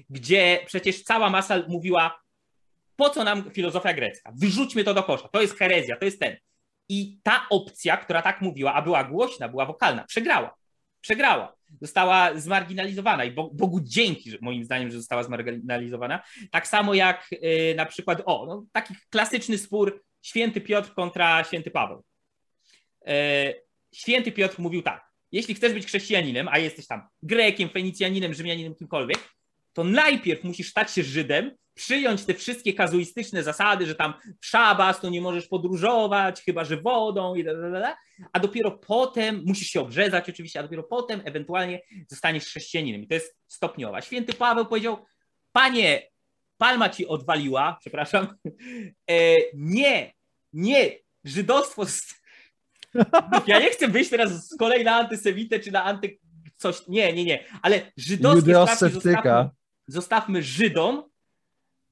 gdzie przecież cała masa mówiła po co nam filozofia grecka? Wyrzućmy to do kosza, to jest herezja, to jest ten. I ta opcja, która tak mówiła, a była głośna, była wokalna, przegrała. Przegrała. Została zmarginalizowana i Bogu dzięki, moim zdaniem, że została zmarginalizowana. Tak samo jak yy, na przykład, o, no, taki klasyczny spór święty Piotr kontra święty Paweł. Yy, święty Piotr mówił tak, jeśli chcesz być chrześcijaninem, a jesteś tam Grekiem, Fenicjaninem, Rzymianinem, kimkolwiek, to najpierw musisz stać się Żydem, przyjąć te wszystkie kazuistyczne zasady, że tam w szabas to nie możesz podróżować, chyba że wodą i da, a dopiero potem musisz się obrzezać oczywiście, a dopiero potem ewentualnie zostaniesz chrześcijaninem. I to jest stopniowa. Święty Paweł powiedział, panie, palma ci odwaliła, przepraszam, e, nie, nie, żydostwo... Ja nie chcę wyjść teraz z kolei na antysemitę czy na anty... coś, nie, nie, nie, ale żydostwo zostawmy, zostawmy Żydom,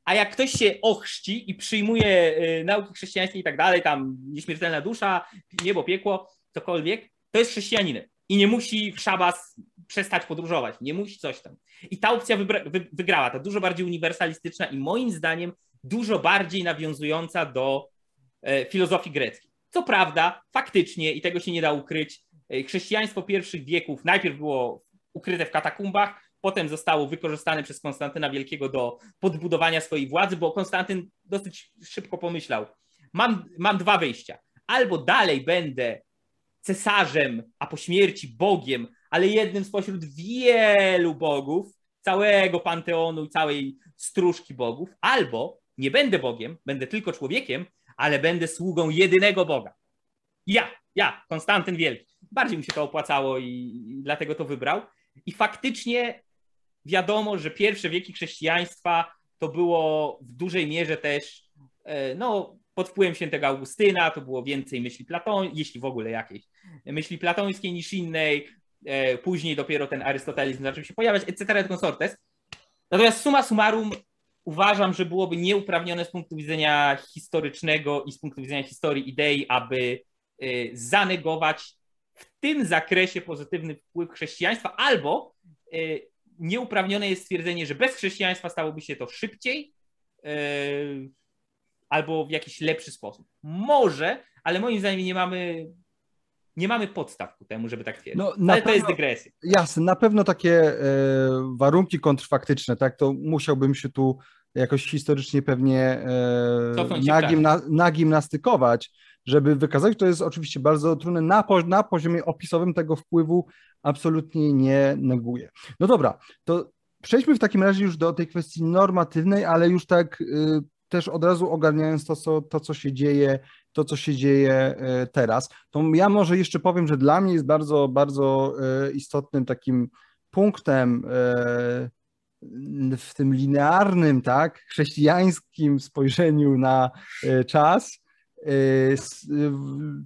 a jak ktoś się ochrzci i przyjmuje y, nauki chrześcijańskie i tak dalej, tam nieśmiertelna dusza, niebo, piekło, cokolwiek, to jest chrześcijaninem i nie musi w szabas przestać podróżować, nie musi coś tam. I ta opcja wy- wygrała, ta dużo bardziej uniwersalistyczna i moim zdaniem dużo bardziej nawiązująca do e, filozofii greckiej. Co prawda, faktycznie, i tego się nie da ukryć, e, chrześcijaństwo pierwszych wieków najpierw było ukryte w katakumbach, potem zostało wykorzystane przez Konstantyna Wielkiego do podbudowania swojej władzy, bo Konstantyn dosyć szybko pomyślał, mam, mam dwa wyjścia. Albo dalej będę cesarzem, a po śmierci Bogiem, ale jednym spośród wielu bogów, całego panteonu i całej stróżki bogów, albo nie będę Bogiem, będę tylko człowiekiem, ale będę sługą jedynego Boga. Ja, ja, Konstantyn Wielki. Bardziej mi się to opłacało i, i dlatego to wybrał. I faktycznie wiadomo, że pierwsze wieki chrześcijaństwa to było w dużej mierze też e, no, pod wpływem świętego Augustyna, to było więcej myśli Platoń, jeśli w ogóle jakieś myśli platońskiej niż innej, e, później dopiero ten arystotelizm zaczął się pojawiać, etc. et consortes. Natomiast suma summarum uważam, że byłoby nieuprawnione z punktu widzenia historycznego i z punktu widzenia historii idei, aby e, zanegować w tym zakresie pozytywny wpływ chrześcijaństwa albo nieuprawnione jest stwierdzenie, że bez chrześcijaństwa stałoby się to szybciej yy, albo w jakiś lepszy sposób. Może, ale moim zdaniem nie mamy nie mamy podstaw ku temu, żeby tak twierdzić. No, ale pewno, to jest dygresja. Jasne, na pewno takie e, warunki kontrfaktyczne, tak, to musiałbym się tu jakoś historycznie pewnie e, nagimna, nagimnastykować, żeby wykazać. To jest oczywiście bardzo trudne. Na, na poziomie opisowym tego wpływu absolutnie nie neguję. No dobra, to przejdźmy w takim razie już do tej kwestii normatywnej, ale już tak y, też od razu ogarniając to co, to, co się dzieje, to, co się dzieje y, teraz. To ja może jeszcze powiem, że dla mnie jest bardzo, bardzo y, istotnym takim punktem w tym linearnym, tak, chrześcijańskim spojrzeniu na czas, Y, y,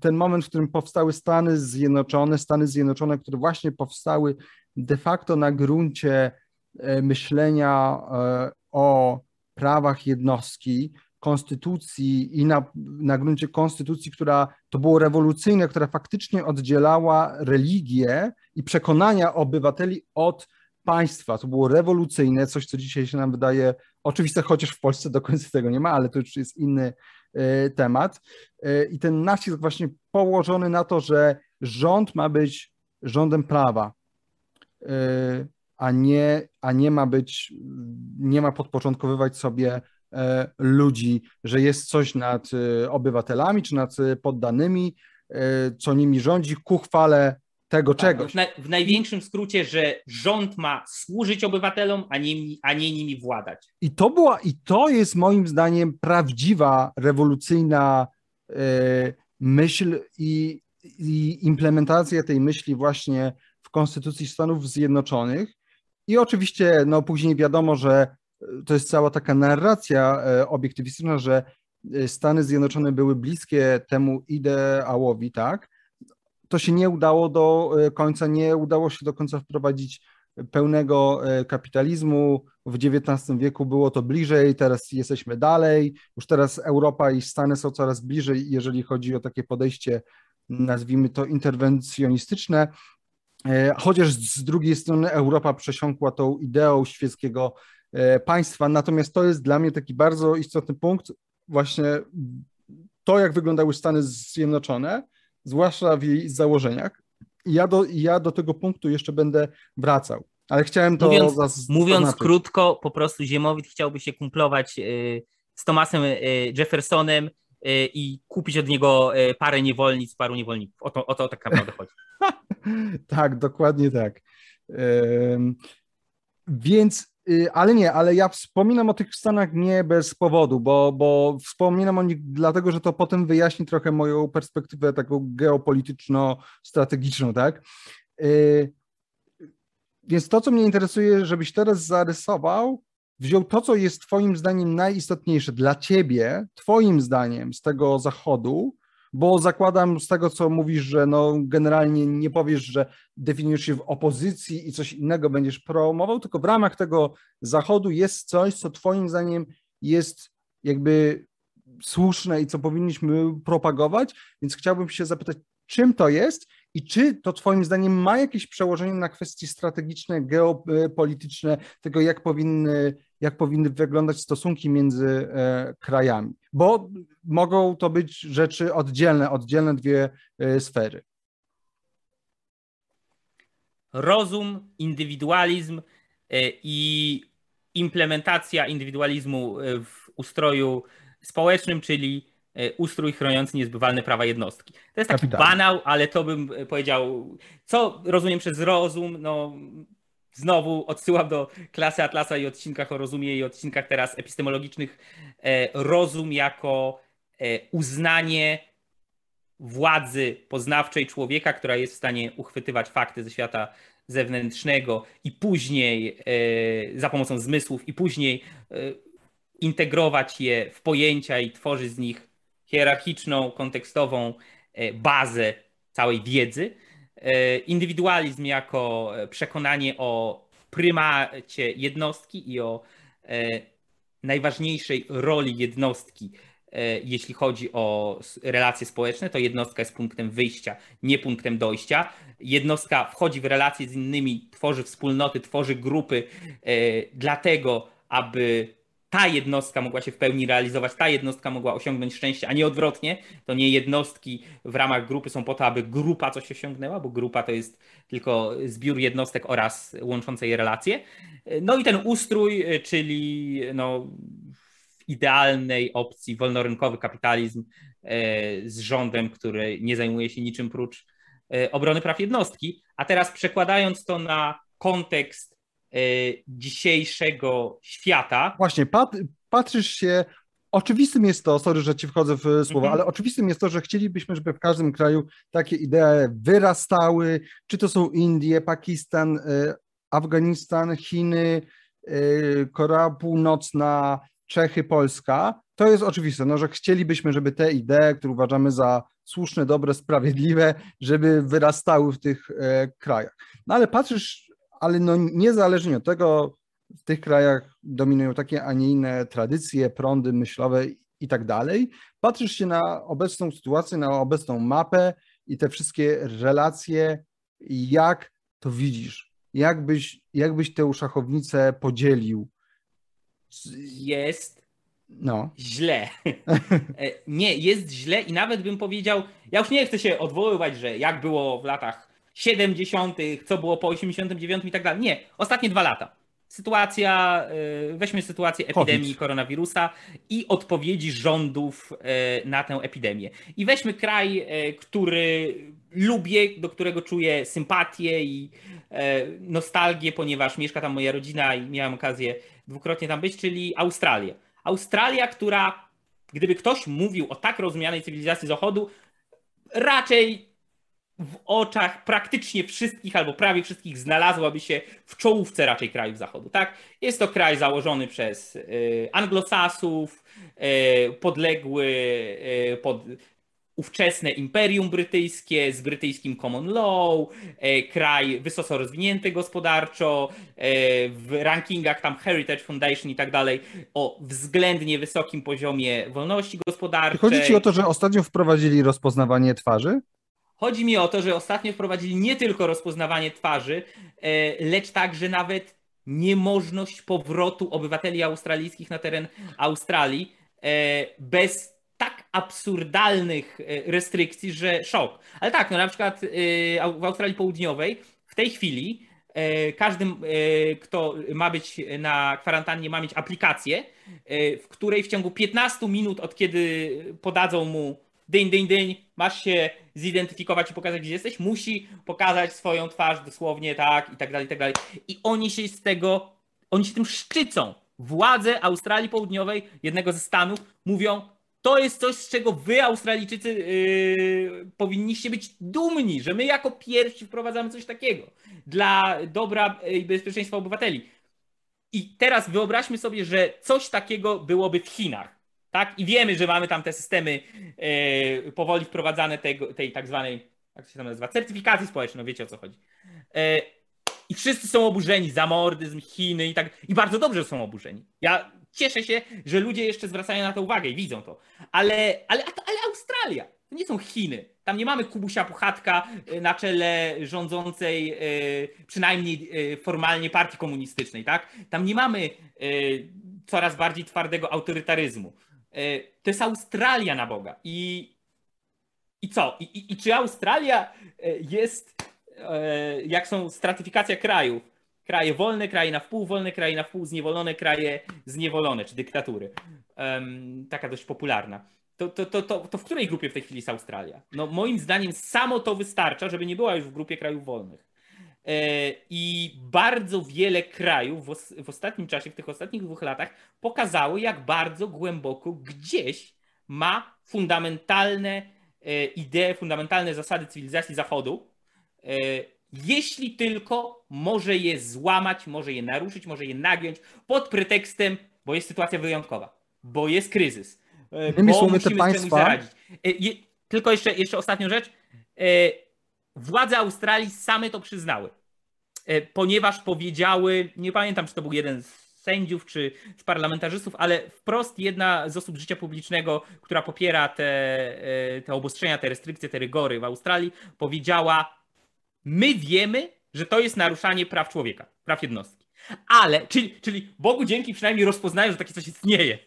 ten moment, w którym powstały Stany Zjednoczone, Stany Zjednoczone, które właśnie powstały de facto na gruncie e, myślenia e, o prawach jednostki, konstytucji i na, na gruncie konstytucji, która to było rewolucyjne, która faktycznie oddzielała religię i przekonania obywateli od państwa. To było rewolucyjne, coś, co dzisiaj się nam wydaje oczywiste, chociaż w Polsce do końca tego nie ma, ale to już jest inny, E, temat. E, I ten nacisk właśnie położony na to, że rząd ma być rządem prawa, e, a nie, a nie ma być, nie ma podporządkowywać sobie ludzi, że jest coś nad obywatelami czy nad poddanymi, co nimi rządzi ku chwale tego tak, czegoś. W, na, w, największym skrócie, że rząd ma służyć obywatelom, a nie, a nie nimi władać. I to była, i to jest moim zdaniem prawdziwa, rewolucyjna y, myśl i, i implementacja tej myśli właśnie w Konstytucji Stanów Zjednoczonych. I oczywiście, no później wiadomo, że to jest cała taka narracja y, obiektywistyczna, że Stany Zjednoczone były bliskie temu ideałowi, tak? To się nie udało do e, końca, nie udało się do końca wprowadzić pełnego e, kapitalizmu. W XIX wieku było to bliżej, teraz jesteśmy dalej. Już teraz Europa i Stany są coraz bliżej, jeżeli chodzi o takie podejście, nazwijmy to interwencjonistyczne. E, chociaż z drugiej strony Europa przesiąkła tą ideą świeckiego państwa. Natomiast to jest dla mnie taki bardzo istotny punkt, właśnie to, jak wyglądały Stany Zjednoczone, zwłaszcza w jej założeniach. I ja do, ja do tego punktu jeszcze będę wracał. Ale chciałem to mówiąc, mówiąc krótko, po prostu Ziemowit chciałby się kumplować y, z Tomasem y, Jeffersonem y, i kupić od niego parę niewolnic, paru niewolników. O to, o to tak naprawdę chodzi. tak, dokładnie tak. Więc Y, ale nie, ale ja wspominam o tych Stanach nie bez powodu, bo, bo wspominam o nich dlatego, że to potem wyjaśni trochę moją perspektywę taką geopolityczno-strategiczną, tak? Y, więc to, co mnie interesuje, żebyś teraz zarysował, wziął to, co jest Twoim zdaniem najistotniejsze dla Ciebie, Twoim zdaniem z tego zachodu, bo zakładam z tego, co mówisz, że no generalnie nie powiesz, że definiujesz się w opozycji i coś innego będziesz promował, tylko w ramach tego zachodu jest coś, co twoim zdaniem jest jakby słuszne i co powinniśmy propagować, więc chciałbym się zapytać, czym to jest i czy to Twoim zdaniem ma jakieś przełożenie na kwestie strategiczne, geopolityczne, tego jak powinny, jak powinny wyglądać stosunki między e, krajami? Bo mogą to być rzeczy oddzielne, oddzielne dwie e, sfery. Rozum, indywidualizm e, i implementacja indywidualizmu w ustroju społecznym, czyli ustrój chroniący niezbywalne prawa jednostki. To jest taki Kapitalnie. banał, ale to bym e, powiedział, co rozumiem przez rozum, no znowu odsyłam do klasy Atlasa i odcinkach o rozumie i odcinkach teraz epistemologicznych. E, rozum jako uznanie władzy poznawczej człowieka, która jest w stanie uchwytywać fakty ze świata zewnętrznego i później za pomocą zmysłów i później integrować je w pojęcia i tworzyć z nich hierarchiczną, kontekstową e, bazę całej wiedzy. E, indywidualizm jako e, przekonanie o prymacie jednostki i o najważniejszej roli jednostki, jeśli chodzi o relacje społeczne, to jednostka jest punktem wyjścia, nie punktem dojścia. Jednostka wchodzi w relacje z innymi, tworzy wspólnoty, tworzy grupy, dlatego, aby ta jednostka mogła się w pełni realizować, ta jednostka mogła osiągnąć szczęście, a nie odwrotnie. To nie jednostki w ramach grupy są po to, aby grupa coś osiągnęła, bo grupa to jest tylko zbiór jednostek oraz łączące je relacje. No i ten ustrój, czyli no, w idealnej opcji wolnorynkowy kapitalizm e, z rządem, który nie zajmuje się niczym prócz e, obrony praw jednostki. A teraz przekładając to na kontekst dzisiejszego świata. Właśnie, pat, patrzysz się, oczywistym jest to, sorry, że ci wchodzę w słowa, -hmm. ale oczywistym jest to, że chcielibyśmy, żeby w każdym kraju takie idee wyrastały, czy to są Indie, Pakistan, e, Afganistan, Chiny, e, Korea Północna, Czechy, Polska. To jest oczywiste, no, że chcielibyśmy, żeby te idee, które uważamy za słuszne, dobre, sprawiedliwe, żeby wyrastały w tych krajach. No ale patrzysz ale no niezależnie od tego, w tych krajach dominują takie, a nie inne tradycje, prądy myślowe i tak dalej. Patrzysz się na obecną sytuację, na obecną mapę i te wszystkie relacje, jak to widzisz? Jak byś, jak byś tę szachownicę podzielił? Jest no. źle. E, nie, jest źle i nawet bym powiedział, ja już nie chcę się odwoływać, że jak było w latach 70., co było po 89 i tak dalej. Nie, ostatnie dwa lata. Sytuacja, y, weźmy sytuację epidemii COVID. koronawirusa i odpowiedzi rządów y, na tę epidemię. I weźmy kraj, y, który lubię, do którego czuję sympatię i nostalgię, ponieważ mieszka tam moja rodzina i miałem okazję dwukrotnie tam być, czyli Australia. Australia, która, gdyby ktoś mówił o tak rozumianej cywilizacji Zachodu, raczej w oczach praktycznie wszystkich albo prawie wszystkich znalazłaby się w czołówce raczej krajów zachodu. Tak? Jest to kraj założony przez y, anglosasów, y, podległy y, pod ówczesne Imperium Brytyjskie z brytyjskim common law, kraj wysoko rozwinięty gospodarczo, w rankingach tam Heritage Foundation i tak dalej o względnie wysokim poziomie wolności gospodarczej. Chodzi ci o to, że ostatnio wprowadzili rozpoznawanie twarzy? Chodzi mi o to, że ostatnio wprowadzili nie tylko rozpoznawanie twarzy, e, lecz także nawet niemożność powrotu obywateli australijskich na teren Australii e, bez tak absurdalnych e, restrykcji, że szok. Ale tak, no na przykład w Australii Południowej w tej chwili każdy, kto ma być na kwarantannie, ma mieć aplikację, w której w ciągu 15 minut od kiedy podadzą mu dyń, dyń, dyń, masz się zidentyfikować i pokazać, gdzie jesteś, musi pokazać swoją twarz dosłownie tak i tak dalej, i tak dalej. I oni się z tego, oni się tym szczycą. Władze Australii Południowej, jednego ze stanów, mówią, to jest coś, z czego wy, Australijczycy, yy, powinniście być dumni, że my jako pierwsi wprowadzamy coś takiego dla dobra i bezpieczeństwa obywateli. I teraz wyobraźmy sobie, że coś takiego byłoby w Chinach tak? I wiemy, że mamy tam te systemy e, powoli wprowadzane tego, tej tak zwanej, jak się tam nazywa, certyfikacji społecznej, no wiecie o co chodzi. E, I wszyscy są oburzeni, zamordyzm, Chiny i tak, i bardzo dobrze są oburzeni. Ja cieszę się, że ludzie jeszcze zwracają na to uwagę i widzą to. Ale, ale, ale Australia, to nie są Chiny. Tam nie mamy Kubusia Puchatka e, na czele rządzącej, przynajmniej formalnie partii komunistycznej, tak? Tam nie mamy coraz bardziej twardego autorytaryzmu. E, to jest Australia na Boga. I, i co? I, i, I, czy Australia e, jest, e, jak są stratyfikacja krajów, kraje wolne, kraje na wpół wolne, kraje na wpół zniewolone, kraje zniewolone, czy dyktatury. Taka dość popularna. To, to, to, to, to w której grupie w tej chwili jest Australia? No moim zdaniem samo to wystarcza, żeby nie była już w grupie krajów wolnych. E, I bardzo wiele krajów w, ostatnim czasie, w tych ostatnich dwóch latach, pokazało, jak bardzo głęboko gdzieś ma fundamentalne e, idee, fundamentalne zasady cywilizacji Zachodu, e, jeśli tylko może je złamać, może je naruszyć, może je nagiąć pod pretekstem, bo jest sytuacja wyjątkowa, bo jest kryzys, bo musimy te państwa... zaradzić. Tylko jeszcze, jeszcze ostatnią rzecz władze Australii same to przyznały, e, ponieważ powiedziały, nie pamiętam, czy to był jeden z sędziów czy z parlamentarzystów, ale wprost jedna z osób życia publicznego, która popiera te, e, te obostrzenia, te restrykcje, te rygory w Australii, powiedziała: My wiemy, że to jest naruszanie praw człowieka, praw jednostki. Ale, czyli, czyli Bogu dzięki przynajmniej rozpoznają, że takie coś istnieje,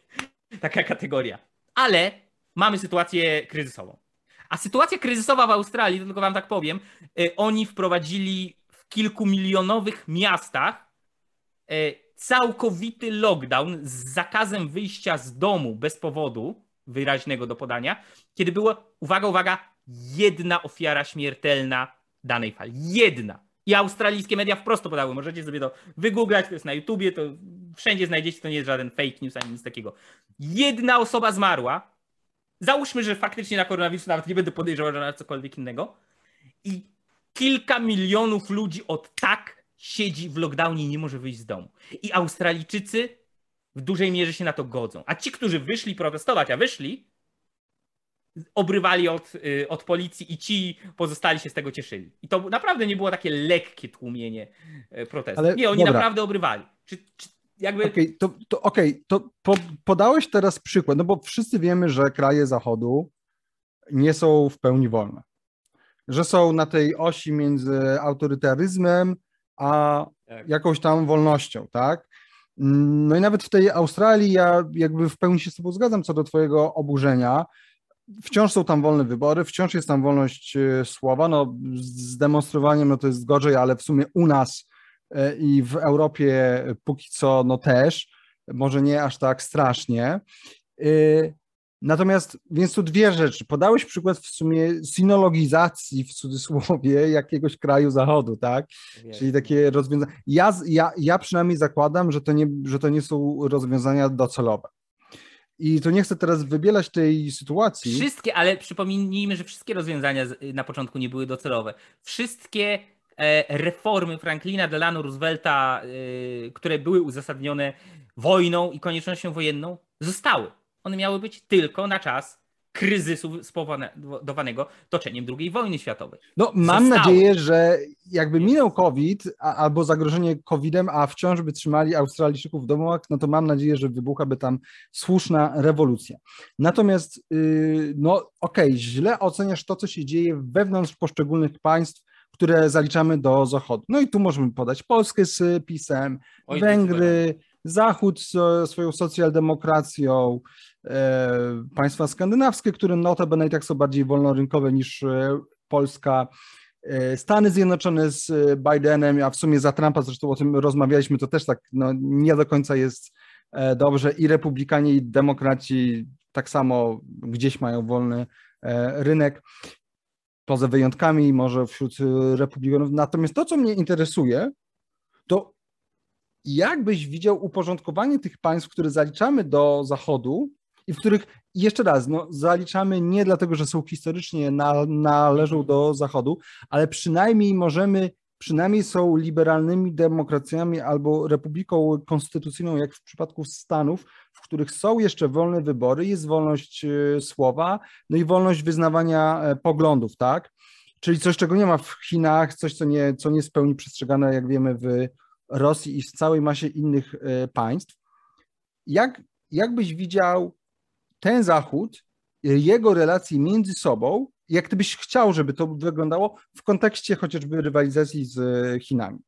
taka kategoria. Ale mamy sytuację kryzysową. A sytuacja kryzysowa w Australii, to tylko wam tak powiem, y, oni wprowadzili w kilkumilionowych miastach y, całkowity lockdown z zakazem wyjścia z domu bez powodu wyraźnego do podania, kiedy była, uwaga, uwaga, jedna ofiara śmiertelna danej fali. Jedna. I australijskie media wprost to podały. Możecie sobie to wygooglać, to jest na YouTubie, to wszędzie znajdziecie, to nie jest żaden fake news ani nic takiego. Jedna osoba zmarła, Załóżmy, że faktycznie na koronawirus nawet nie będę podejrzewał, że na cokolwiek innego. I kilka milionów ludzi od tak siedzi w lockdownie i nie może wyjść z domu. I Australijczycy w dużej mierze się na to godzą. A ci, którzy wyszli protestować, a wyszli, obrywali od, y, od policji i ci pozostali się z tego cieszyli. I to naprawdę nie było takie lekkie tłumienie y, protestu. Ale, nie, oni dobra. naprawdę obrywali. Czy, czy jakby... Okej, okay, to, to, okay, to po, podałeś teraz przykład, no bo wszyscy wiemy, że kraje Zachodu nie są w pełni wolne. Że są na tej osi między autorytaryzmem a tak. jakąś tam wolnością, tak? No i nawet w tej Australii ja jakby w pełni się z tobą zgadzam co do twojego oburzenia. Wciąż są tam wolne wybory, wciąż jest tam wolność e, słowa. No, z demonstrowaniem no to jest gorzej, ale w sumie u nas i w Europie póki co no też, może nie aż tak strasznie. E, natomiast, więc tu dwie rzeczy. Podałeś przykład w sumie sinologizacji w cudzysłowie jakiegoś kraju zachodu, tak? Czyli takie rozwiązania. Ja, ja, ja przynajmniej zakładam, że to, nie, że to nie są rozwiązania docelowe. I to nie chcę teraz wybielać tej sytuacji. Wszystkie, ale przypomnijmy, że wszystkie rozwiązania na początku nie były docelowe. Wszystkie E, reformy Franklina Delano Roosevelta, e, które były uzasadnione wojną i koniecznością wojenną, zostały. One miały być tylko na czas kryzysu spowodowanego toczeniem II wojny światowej. No, mam Zostały. nadzieję, że jakby minął COVID a, albo zagrożenie COVID-em, a wciąż by trzymali Australijczyków w domach, no to mam nadzieję, że wybuchałaby tam słuszna rewolucja. Natomiast, yy, no okej, okay, źle oceniasz to, co się dzieje wewnątrz poszczególnych państw, które zaliczamy do Zachodu. No i tu możemy podać Polskę z PiSem, Oj, Węgry, Zachód z swoją socjaldemokracją, e, państwa skandynawskie, które notabene i tak są bardziej wolnorynkowe niż e, Polska, e, Stany Zjednoczone z Bidenem, a w sumie za Trumpa, zresztą o tym rozmawialiśmy, to też tak no, nie do końca jest dobrze. I republikanie i demokraci tak samo gdzieś mają wolny rynek, poza wyjątkami może wśród republikanów. Natomiast to, co mnie interesuje, to jak byś widział uporządkowanie tych państw, które zaliczamy do Zachodu i w których, jeszcze raz, no, zaliczamy nie dlatego, że są historycznie, na, należą do Zachodu, ale przynajmniej możemy, przynajmniej są liberalnymi demokracjami albo republiką konstytucyjną, jak w przypadku Stanów, w których są jeszcze wolne wybory, jest wolność e, słowa, no i wolność wyznawania e, poglądów, tak? Czyli coś, czego nie ma w Chinach, coś, co nie, co nie jest w pełni przestrzegane, jak wiemy, w Rosji i w całej masie innych e, państw. Jak, jak byś widział ten Zachód, jego relacje między sobą, jak ty byś chciał, żeby to wyglądało w kontekście chociażby rywalizacji z e, Chinami?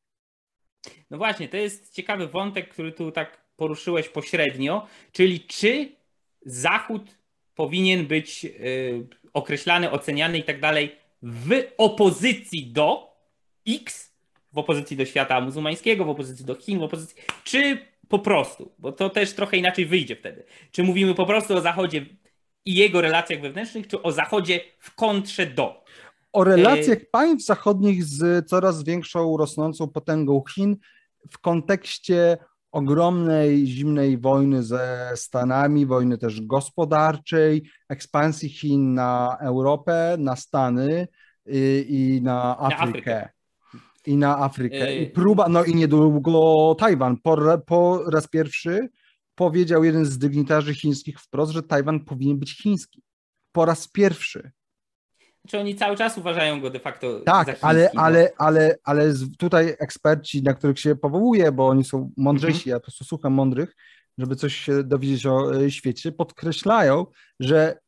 No właśnie, to jest ciekawy wątek, który tu tak poruszyłeś pośrednio, czyli czy Zachód powinien być y, określany, oceniany i tak dalej w opozycji do X, w opozycji do świata muzułmańskiego, w opozycji do Chin, w opozycji, czy po prostu, bo to też trochę inaczej wyjdzie wtedy. Czy mówimy po prostu o Zachodzie i jego relacjach wewnętrznych, czy o Zachodzie w kontrze do? O relacjach e... państw zachodnich z coraz większą, rosnącą potęgą Chin w kontekście ogromnej zimnej wojny ze Stanami, wojny też gospodarczej, ekspansji Chin na Europę, na Stany i, y, i na Afrykę. Na Afrykę i na Afrykę. I próba, no i niedługo Tajwan. Po, po raz pierwszy powiedział jeden z dygnitarzy chińskich wprost, że Tajwan powinien być chiński. Po raz pierwszy. Znaczy oni cały czas uważają go de facto tak, za chiński. ale, no. ale, ale, ale tutaj eksperci, na których się powołuje, bo oni są mądrzejsi, mhm. ja po prostu słucham mądrych, żeby coś się dowiedzieć o e, świecie, podkreślają, że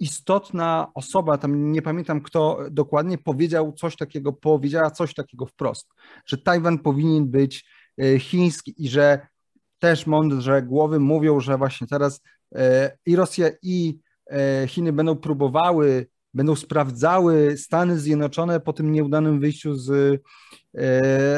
istotna osoba, tam nie pamiętam kto dokładnie, powiedział coś takiego, powiedziała coś takiego wprost, że Tajwan powinien być e, chiński i że też mądrze głowy mówią, że właśnie teraz e, i Rosja i e, Chiny będą próbowały, będą sprawdzały Stany Zjednoczone po tym nieudanym wyjściu z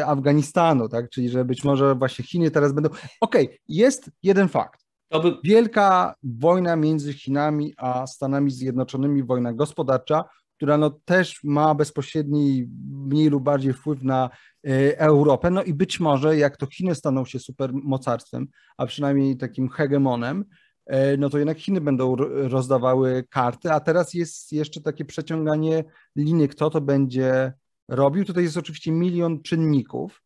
Afganistanu, tak? Czyli że być może właśnie Chiny teraz będą. Okej, okay, jest jeden fakt. By... Wielka wojna między Chinami a Stanami Zjednoczonymi, wojna gospodarcza, która no też ma bezpośredni, mniej lub bardziej wpływ na y, Europę. No i być może jak to Chiny staną się supermocarstwem, a przynajmniej takim hegemonem, y, no to jednak Chiny będą rozdawały karty, a teraz jest jeszcze takie przeciąganie linii, kto to będzie robił. Tutaj jest oczywiście milion czynników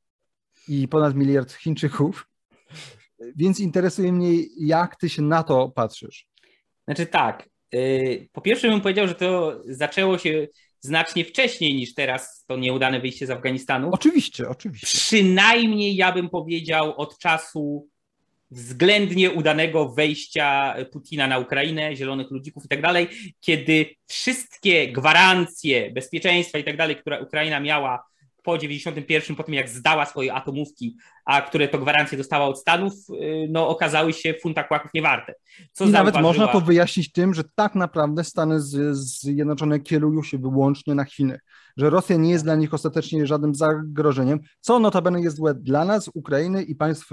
i ponad miliard Chińczyków, więc interesuje mnie, jak ty się na to patrzysz. Znaczy tak, po pierwsze bym powiedział, że to zaczęło się znacznie wcześniej niż teraz to nieudane wyjście z Afganistanu. Oczywiście, oczywiście. Przynajmniej ja bym powiedział od czasu względnie udanego wejścia Putina na Ukrainę, zielonych ludzików i tak dalej, kiedy wszystkie gwarancje bezpieczeństwa i tak dalej, które Ukraina miała po 91, po tym jak zdała swoje atomówki, a które to gwarancje dostała od Stanów, y, no okazały się funta kłaków niewarte. Co I nawet można to wyjaśnić tym, że tak naprawdę Stany Zjednoczone kierują się wyłącznie na Chiny, że Rosja nie jest dla nich ostatecznie żadnym zagrożeniem, co notabene jest złe dla nas, Ukrainy i państw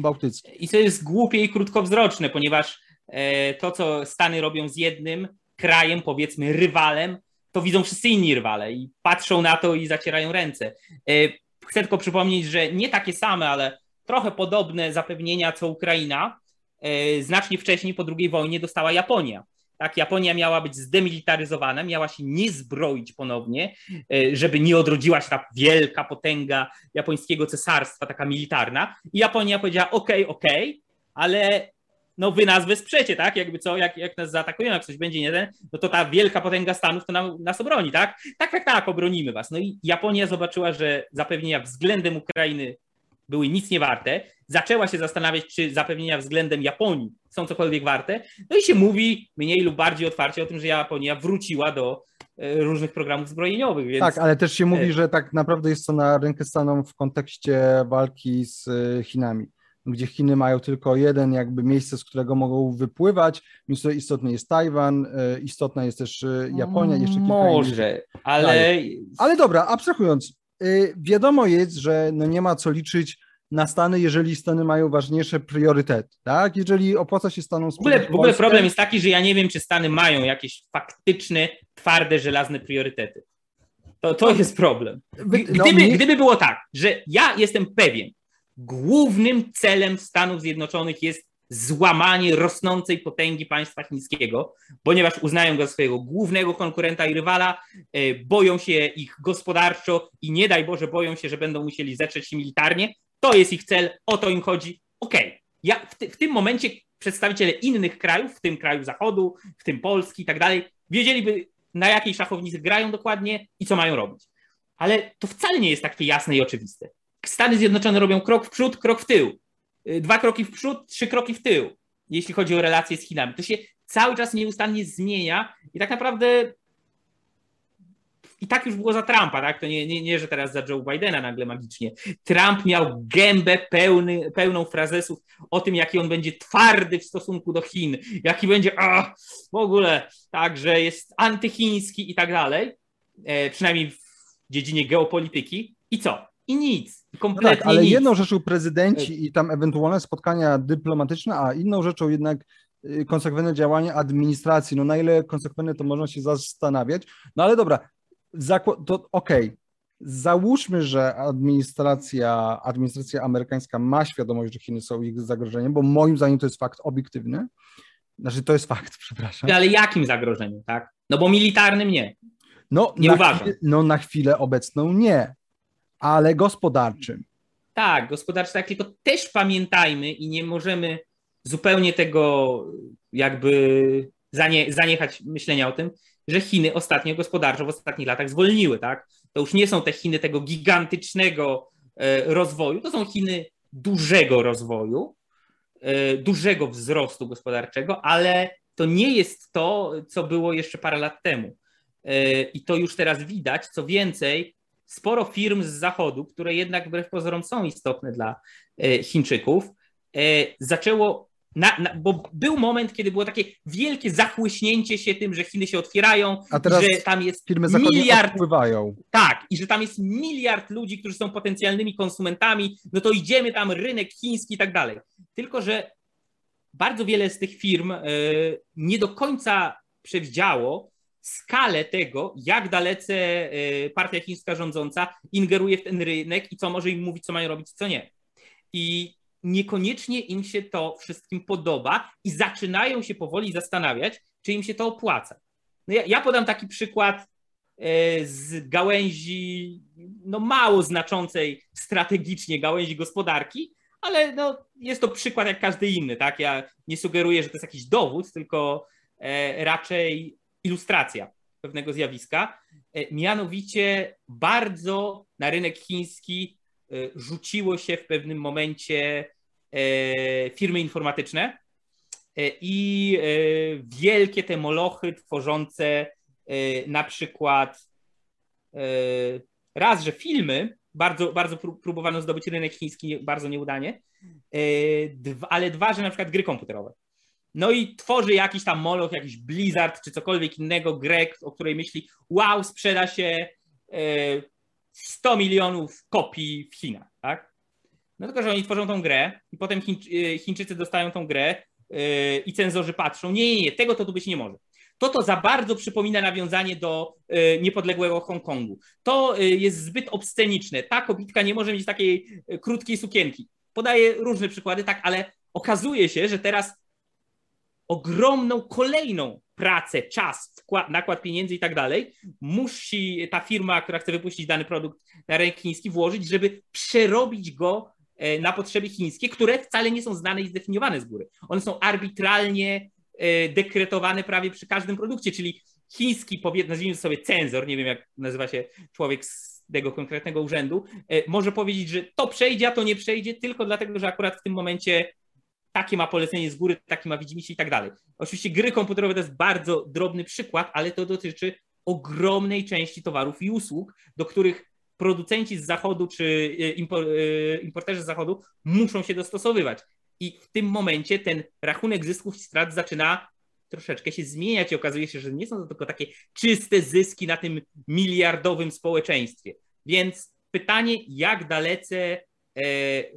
bałtyckich. I to jest głupie i krótkowzroczne, ponieważ e, to, co Stany robią z jednym krajem, powiedzmy rywalem, to widzą wszyscy inni rywale i patrzą na to i zacierają ręce. E, chcę tylko przypomnieć, że nie takie same, ale trochę podobne zapewnienia co Ukraina e, znacznie wcześniej po II wojnie dostała Japonia. Tak, Japonia miała być zdemilitaryzowana, miała się nie zbroić ponownie, e, żeby nie odrodziła się ta wielka potęga japońskiego cesarstwa, taka militarna. I Japonia powiedziała: OK, OK, ale no wy nas wesprzecie, tak? Jakby co, jak, jak nas zaatakują, jak coś będzie nie ten, no to ta wielka potęga Stanów to nam, nas obroni, tak? Tak, tak, tak, obronimy was. No i Japonia zobaczyła, że zapewnienia względem Ukrainy były nic nie warte, zaczęła się zastanawiać, czy zapewnienia względem Japonii są cokolwiek warte, no i się mówi mniej lub bardziej otwarcie o tym, że Japonia wróciła do różnych programów zbrojeniowych. Więc... Tak, ale też się mówi, że tak naprawdę jest to na rękę Stanom w kontekście walki z Chinami gdzie Chiny mają tylko jeden jakby miejsce, z którego mogą wypływać, więc to istotny jest Tajwan, e, istotna jest też e, Japonia, jeszcze kilka Może, ale... Ale dobra, abstrahując, e, wiadomo jest, że no nie ma co liczyć na Stany, jeżeli Stany mają ważniejsze priorytety, tak? Jeżeli opłaca się Stanom... W ogóle, w ogóle problem jest taki, że ja nie wiem, czy Stany mają jakieś faktyczne, twarde, żelazne priorytety. To, to jest problem. No, gdyby, no, gdyby było tak, że ja jestem pewien, głównym celem Stanów Zjednoczonych jest złamanie rosnącej potęgi państwa chińskiego, ponieważ uznają go za swojego głównego konkurenta i rywala, e, boją się ich gospodarczo i nie daj Boże boją się, że będą musieli zetrzeć się militarnie. To jest ich cel, o to im chodzi. Okej, okay. ja w, ty, w tym momencie przedstawiciele innych krajów, w tym kraju Zachodu, w tym Polski i tak dalej, wiedzieliby na jakiej szachownicy grają dokładnie i co mają robić. Ale to wcale nie jest takie jasne i oczywiste. Stany Zjednoczone robią krok w przód, krok w tył. Y, dwa kroki w przód, trzy kroki w tył, jeśli chodzi o relacje z Chinami. To się cały czas nieustannie zmienia i tak naprawdę i tak już było za Trumpa, tak? To nie, nie, nie, że teraz za Joe Bidena nagle magicznie. Trump miał gębę pełny, pełną frazesów o tym, jaki on będzie twardy w stosunku do Chin, jaki będzie a, w ogóle tak, że jest antychiński i tak dalej, e, przynajmniej w dziedzinie geopolityki. I co? I nic. Kompletnie no tak, ale nic. jedną rzeczą prezydenci i tam ewentualne spotkania dyplomatyczne, a inną rzeczą jednak y, konsekwentne działanie administracji. No na ile konsekwentne to można się zastanawiać. No ale dobra, to okej. Okay. Załóżmy, że administracja, administracja amerykańska ma świadomość, że Chiny są ich zagrożeniem, bo moim zdaniem to jest fakt obiektywny. Znaczy, to jest fakt, przepraszam. Ale jakim zagrożeniem, tak? No bo militarnym nie. No, nie uważam. Chwilę, no na chwilę obecną nie ale gospodarczym. Tak, gospodarczy, tak, tylko też pamiętajmy i nie możemy zupełnie tego jakby zanie, zaniechać myślenia o tym, że Chiny ostatnio gospodarczo w ostatnich latach zwolniły, tak? To już nie są te Chiny tego gigantycznego e, rozwoju, to są Chiny dużego rozwoju, e, dużego wzrostu gospodarczego, ale to nie jest to, co było jeszcze parę lat temu. E, I to już teraz widać. Co więcej, sporo firm z zachodu, które jednak wbrew pozorom są istotne dla e, Chińczyków, e, zaczęło, na, na, bo był moment, kiedy było takie wielkie zachłyśnięcie się tym, że Chiny się otwierają, A teraz że tam jest firmy miliard, odpływają. Tak, i że tam jest miliard ludzi, którzy są potencjalnymi konsumentami, no to idziemy tam, rynek chiński i tak dalej. Tylko, że bardzo wiele z tych firm y, nie do końca przewidziało, skalę tego, jak dalece e, partia chińska rządząca ingeruje w ten rynek i co może im mówić, co mają robić, co nie. I niekoniecznie im się to wszystkim podoba i zaczynają się powoli zastanawiać, czy im się to opłaca. No ja, ja podam taki przykład e, z gałęzi no mało znaczącej strategicznie gałęzi gospodarki, ale no, jest to przykład jak każdy inny, tak? Ja nie sugeruję, że to jest jakiś dowód, tylko e, raczej ilustracja pewnego zjawiska. E, mianowicie bardzo na rynek chiński e, rzuciło się w pewnym momencie e, firmy informatyczne i wielkie te molochy tworzące na przykład raz, że filmy, bardzo, bardzo próbowano zdobyć rynek chiński bardzo nieudanie, ale dwa, że na przykład gry komputerowe. No i tworzy jakiś tam moloch, jakiś Blizzard czy cokolwiek innego, grę, o której myśli, wow, sprzeda się 100 e, milionów kopii w Chinach, tak? No tylko, że oni tworzą tą grę i potem e, Chińczycy dostają tą grę e, i cenzorzy patrzą, nie, nie, nie, tego to tu być nie może. To to za bardzo przypomina nawiązanie do niepodległego Hongkongu. To jest zbyt obsceniczne. Ta kobitka nie może mieć takiej krótkiej sukienki. Podaję różne przykłady, tak, ale okazuje się, że teraz ogromną kolejną pracę, czas, wkład, nakład pieniędzy i tak dalej, musi ta firma, która chce wypuścić dany produkt na rynek chiński, włożyć, żeby przerobić go e, na potrzeby chińskie, które wcale nie są znane i zdefiniowane z góry. One są arbitralnie e, dekretowane prawie przy każdym produkcie, czyli chiński, nazwijmy sobie cenzor, nie wiem jak nazywa się człowiek z tego konkretnego urzędu, e, może powiedzieć, że to przejdzie, a to nie przejdzie, tylko dlatego, że akurat w tym momencie takie ma polecenie z góry, taki ma widzimisię i tak dalej. Oczywiście gry komputerowe to jest bardzo drobny przykład, ale to dotyczy ogromnej części towarów i usług, do których producenci z zachodu czy importerzy z zachodu muszą się dostosowywać. I w tym momencie ten rachunek zysków i strat zaczyna troszeczkę się zmieniać i okazuje się, że nie są to tylko takie czyste zyski na tym miliardowym społeczeństwie. Więc pytanie, jak dalece e,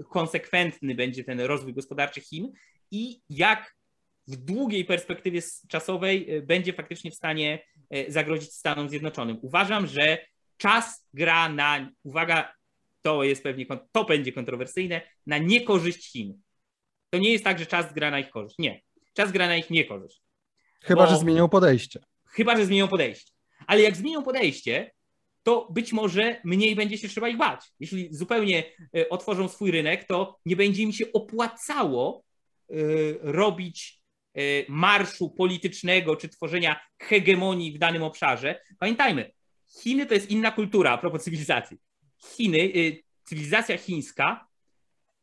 konsekwentny będzie ten rozwój gospodarczy Chin i jak w długiej perspektywie czasowej e, będzie faktycznie w stanie e, zagrozić Stanom Zjednoczonym. Uważam, że czas gra na, uwaga, to jest pewnie, to będzie kontrowersyjne, na niekorzyść Chin. To nie jest tak, że czas gra na ich korzyść. Nie. Czas gra na ich niekorzyść. Chyba, że zmienią podejście. Chyba, że zmienią podejście. Ale jak zmienią podejście, to być może mniej będzie się trzeba ich bać. Jeśli zupełnie e, otworzą swój rynek, to nie będzie im się opłacało e, robić e, marszu politycznego czy tworzenia hegemonii w danym obszarze. Pamiętajmy, Chiny to jest inna kultura a propos cywilizacji. Chiny, cywilizacja chińska,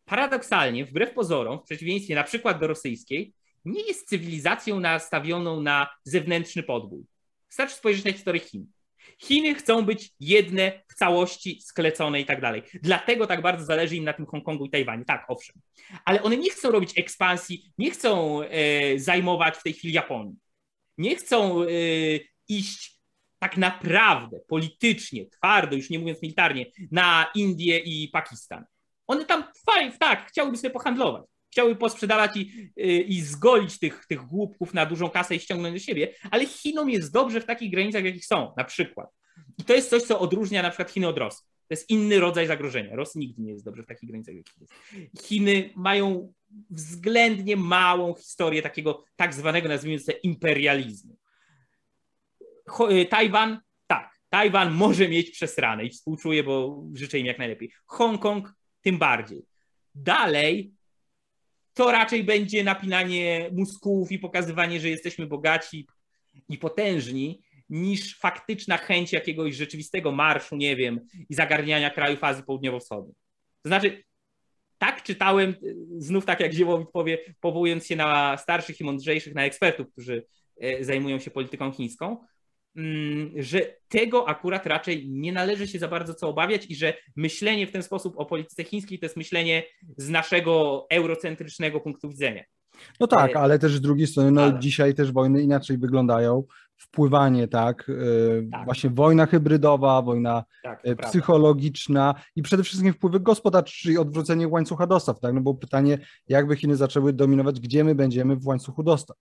paradoksalnie, wbrew pozorom, w przeciwieństwie na przykład do rosyjskiej, nie jest cywilizacją nastawioną na zewnętrzny podbój. Wystarczy spojrzeć na historię Chin. Chiny chcą być jedne w całości, sklecone i tak dalej. Dlatego tak bardzo zależy im na tym Hongkongu i Tajwanie. Tak, owszem. Ale one nie chcą robić ekspansji, nie chcą e, zajmować w tej chwili Japonii. Nie chcą e, iść tak naprawdę politycznie, twardo, już nie mówiąc militarnie, na Indię i Pakistan. One tam fajnie, tak, chciałyby sobie pohandlować chciały posprzedawać i, y, i zgolić tych, tych głupków na dużą kasę i ściągnąć do siebie, ale Chinom jest dobrze w takich granicach, jakich są, na przykład. I to jest coś, co odróżnia na przykład Chiny od Rosji. To jest inny rodzaj zagrożenia. Rosji nigdy nie jest dobrze w takich granicach, jakich jest. Chiny mają względnie małą historię takiego tak zwanego, nazwijmy to imperializmu. Y, Tajwan, tak, Tajwan może mieć przesrane i współczuję, bo życzę im jak najlepiej. Hongkong tym bardziej. Dalej to raczej będzie napinanie mózgów i pokazywanie, że jesteśmy bogaci i potężni, niż faktyczna chęć jakiegoś rzeczywistego marszu, nie wiem, i zagarniania krajów Azji Południowo-Wschodniej. To znaczy, tak czytałem, znów tak jak Ziemowit powie, powołując się na starszych i mądrzejszych, na ekspertów, którzy e, zajmują się polityką chińską, że tego akurat raczej nie należy się za bardzo co obawiać i że myślenie w ten sposób o polityce chińskiej to jest myślenie z naszego eurocentrycznego punktu widzenia. No tak, e, ale też z drugiej strony, no ale... dzisiaj też wojny inaczej wyglądają. Wpływanie, tak, e, tak. właśnie wojna hybrydowa, wojna tak, e, psychologiczna prawda. i przede wszystkim wpływy gospodarcze, czyli odwrócenie łańcucha dostaw, tak, no bo pytanie, jakby Chiny zaczęły dominować, gdzie my będziemy w łańcuchu dostaw?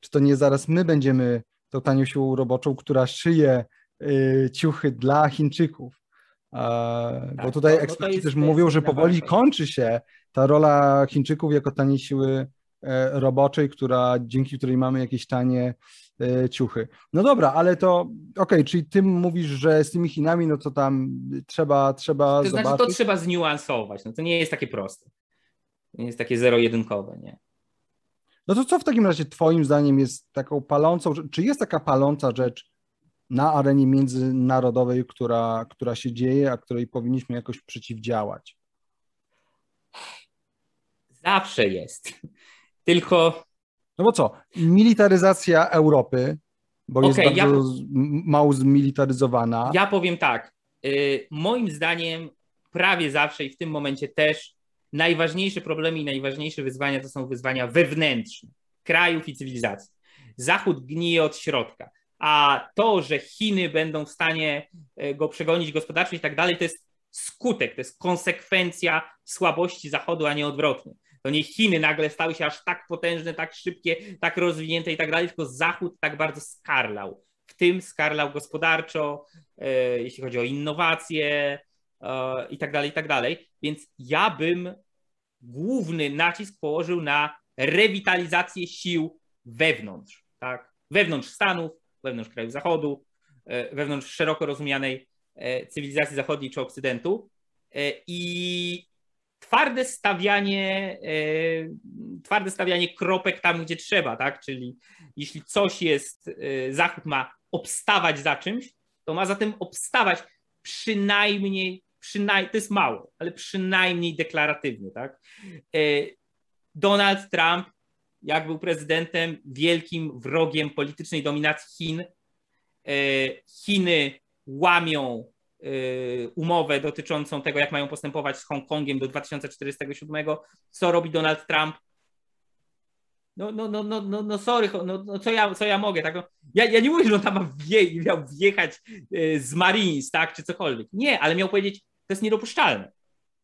Czy to nie zaraz my będziemy tą tanią siłą roboczą, która szyje y, ciuchy dla Chińczyków. Tak, bo tutaj no, eksperci też mówią, że powoli kończy się ta rola Chińczyków jako taniej siły e, roboczej, która, dzięki której mamy jakieś tanie e, ciuchy. No dobra, ale to okej, okay, czyli ty mówisz, że z tymi Chinami, no to tam trzeba, trzeba to zobaczyć. Znaczy, to trzeba zniuansować, no to nie jest takie proste. Nie jest takie zero-jedynkowe, nie? No to co w takim razie Twoim zdaniem jest taką palącą, czy jest taka paląca rzecz na arenie międzynarodowej, która, która się dzieje, a której powinniśmy jakoś przeciwdziałać? Zawsze jest. Tylko. No bo co? Militaryzacja Europy, bo okay, jest bardzo ja... mało zmilitaryzowana. Ja powiem tak. Y, moim zdaniem prawie zawsze i w tym momencie też najważniejsze problemy i najważniejsze wyzwania to są wyzwania wewnętrzne krajów i cywilizacji. Zachód gnije od środka, a to, że Chiny będą w stanie e, go przegonić gospodarczo i tak dalej, to jest skutek, to jest konsekwencja słabości Zachodu, a nie odwrotnie. To nie Chiny nagle stały się aż tak potężne, tak szybkie, tak rozwinięte i tak dalej, tylko Zachód tak bardzo skarlał. W tym skarlał gospodarczo, e, jeśli chodzi o innowacje, E, i tak dalej, i tak dalej. Więc ja bym główny nacisk położył na rewitalizację sił wewnątrz, tak? Wewnątrz Stanów, wewnątrz krajów Zachodu, e, wewnątrz szeroko rozumianej e, cywilizacji zachodniej czy Okcydentu i twarde stawianie, twarde stawianie kropek tam, gdzie trzeba, tak? Czyli jeśli coś jest, Zachód ma obstawać za czymś, to ma zatem obstawać przynajmniej przynajmniej, to jest mało, ale przynajmniej deklaratywnie, tak? E, Donald Trump, jak był prezydentem, wielkim wrogiem politycznej dominacji Chin, Chiny łamią umowę dotyczącą tego, jak mają postępować z Hongkongiem do 2047, co robi Donald Trump, no, no, no, no, no, no sorry, no, no co, ja, co ja mogę, tak? No, ja, ja nie mówię, że on tam wje, miał wjechać e, z Marines, tak, czy cokolwiek. Nie, ale miał powiedzieć, to jest niedopuszczalne.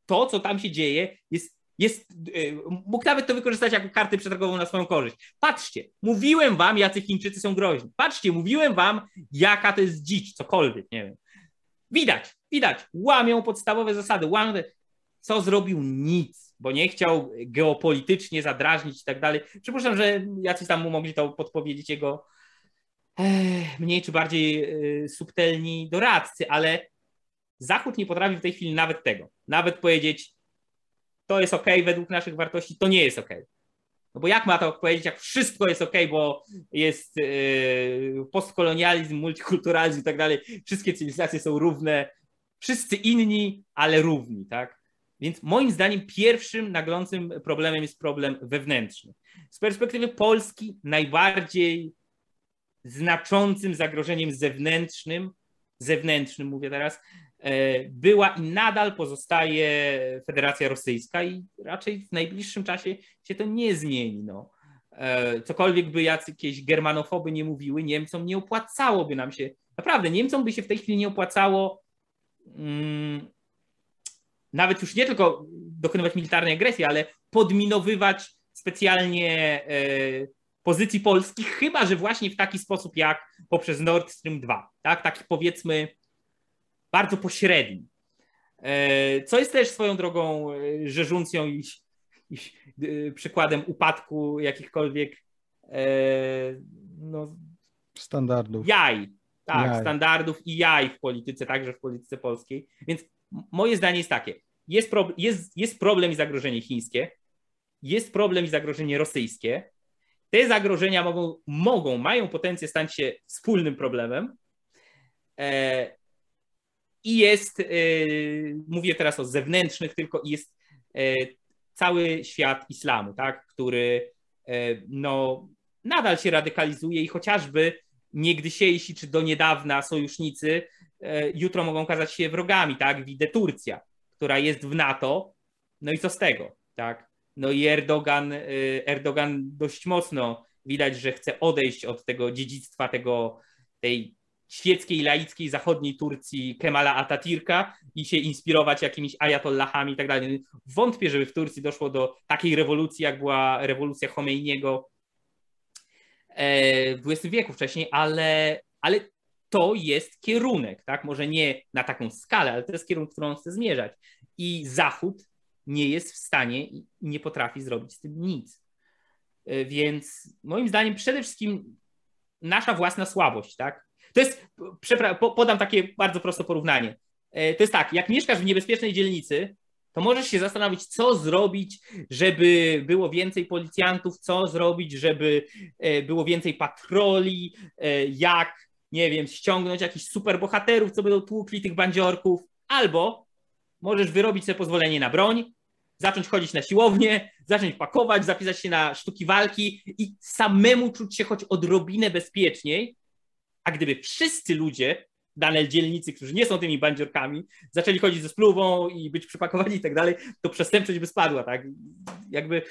To, co tam się dzieje, jest, jest e, mógł nawet to wykorzystać jako kartę przetargową na swoją korzyść. Patrzcie, mówiłem wam, jacy Chińczycy są groźni. Patrzcie, mówiłem wam, jaka to jest dzicz, cokolwiek, nie wiem. Widać, widać, łamią podstawowe zasady, łamią, co zrobił? Nic, bo nie chciał geopolitycznie zadrażnić i tak dalej. Przypuszczam, że jacyś tam mu mogli to podpowiedzieć jego eh, mniej czy bardziej e, subtelni doradcy, ale Zachód nie potrafi w tej chwili nawet tego. Nawet powiedzieć, to jest ok według naszych wartości, to nie jest ok. No bo jak ma to powiedzieć, jak wszystko jest ok, bo jest yy, postkolonializm, multikulturalizm i tak dalej, wszystkie cywilizacje są równe, wszyscy inni, ale równi, tak? Więc moim zdaniem pierwszym naglącym problemem jest problem wewnętrzny. Z perspektywy Polski najbardziej znaczącym zagrożeniem zewnętrznym, zewnętrznym mówię teraz, była i nadal pozostaje Federacja Rosyjska i raczej w najbliższym czasie się to nie zmieni. No. E, cokolwiek by jakieś germanofoby nie mówiły, Niemcom nie opłacałoby nam się, naprawdę Niemcom by się w tej chwili nie opłacało mm, nawet już nie tylko dokonywać militarnej agresji, ale podminowywać specjalnie e, pozycji polskich, chyba że właśnie w taki sposób jak poprzez Nord Stream 2, tak? taki powiedzmy bardzo pośredni. E, co jest też swoją drogą e, rzeżuncją i, i przykładem upadku jakichkolwiek no, standardów. Jaj, tak, jaj. standardów i jaj w polityce, także w polityce polskiej. Więc moje zdanie jest takie. Jest, pro, jest, jest problem i zagrożenie chińskie, jest problem i zagrożenie rosyjskie. Te zagrożenia mogą, mogą mają potencjał stać się wspólnym problemem. E, I jest, e, mówię teraz o zewnętrznych tylko, jest e, cały świat islamu, tak, który e, no, nadal się radykalizuje i chociażby niegdysiejsi czy do niedawna sojusznicy jutro mogą okazać się wrogami, tak? Widzę Turcja, która jest w NATO, no i co z tego, tak? No i Erdogan, Erdogan dość mocno widać, że chce odejść od tego dziedzictwa, tego, tej świeckiej, laickiej, zachodniej Turcji Kemala Atatürka i się inspirować jakimiś ajatollahami i tak dalej. Wątpię, żeby w Turcji doszło do takiej rewolucji, jak była rewolucja Khomeiniego e, w XX wieku wcześniej, ale, ale to jest kierunek, tak? Może nie na taką skalę, ale to jest kierunek, w którą chce zmierzać. I Zachód nie jest w stanie i nie potrafi zrobić z tym nic. E, więc moim zdaniem przede wszystkim nasza własna słabość, tak? To jest, podam takie bardzo proste porównanie. E, to jest tak, jak mieszkasz w niebezpiecznej dzielnicy, to możesz się zastanowić, co zrobić, żeby było więcej policjantów, co zrobić, żeby e, było więcej patroli, jak nie wiem, ściągnąć jakichś superbohaterów, co będą tłukli tych bandziorków, albo możesz wyrobić sobie pozwolenie na broń, zacząć chodzić na siłownię, zacząć pakować, zapisać się na sztuki walki i samemu czuć się choć odrobinę bezpieczniej, a gdyby wszyscy ludzie danej dzielnicy, którzy nie są tymi bandziorkami, zaczęli chodzić ze spluwą i być przypakowani i tak dalej, to przestępczość by spadła, tak? Jakby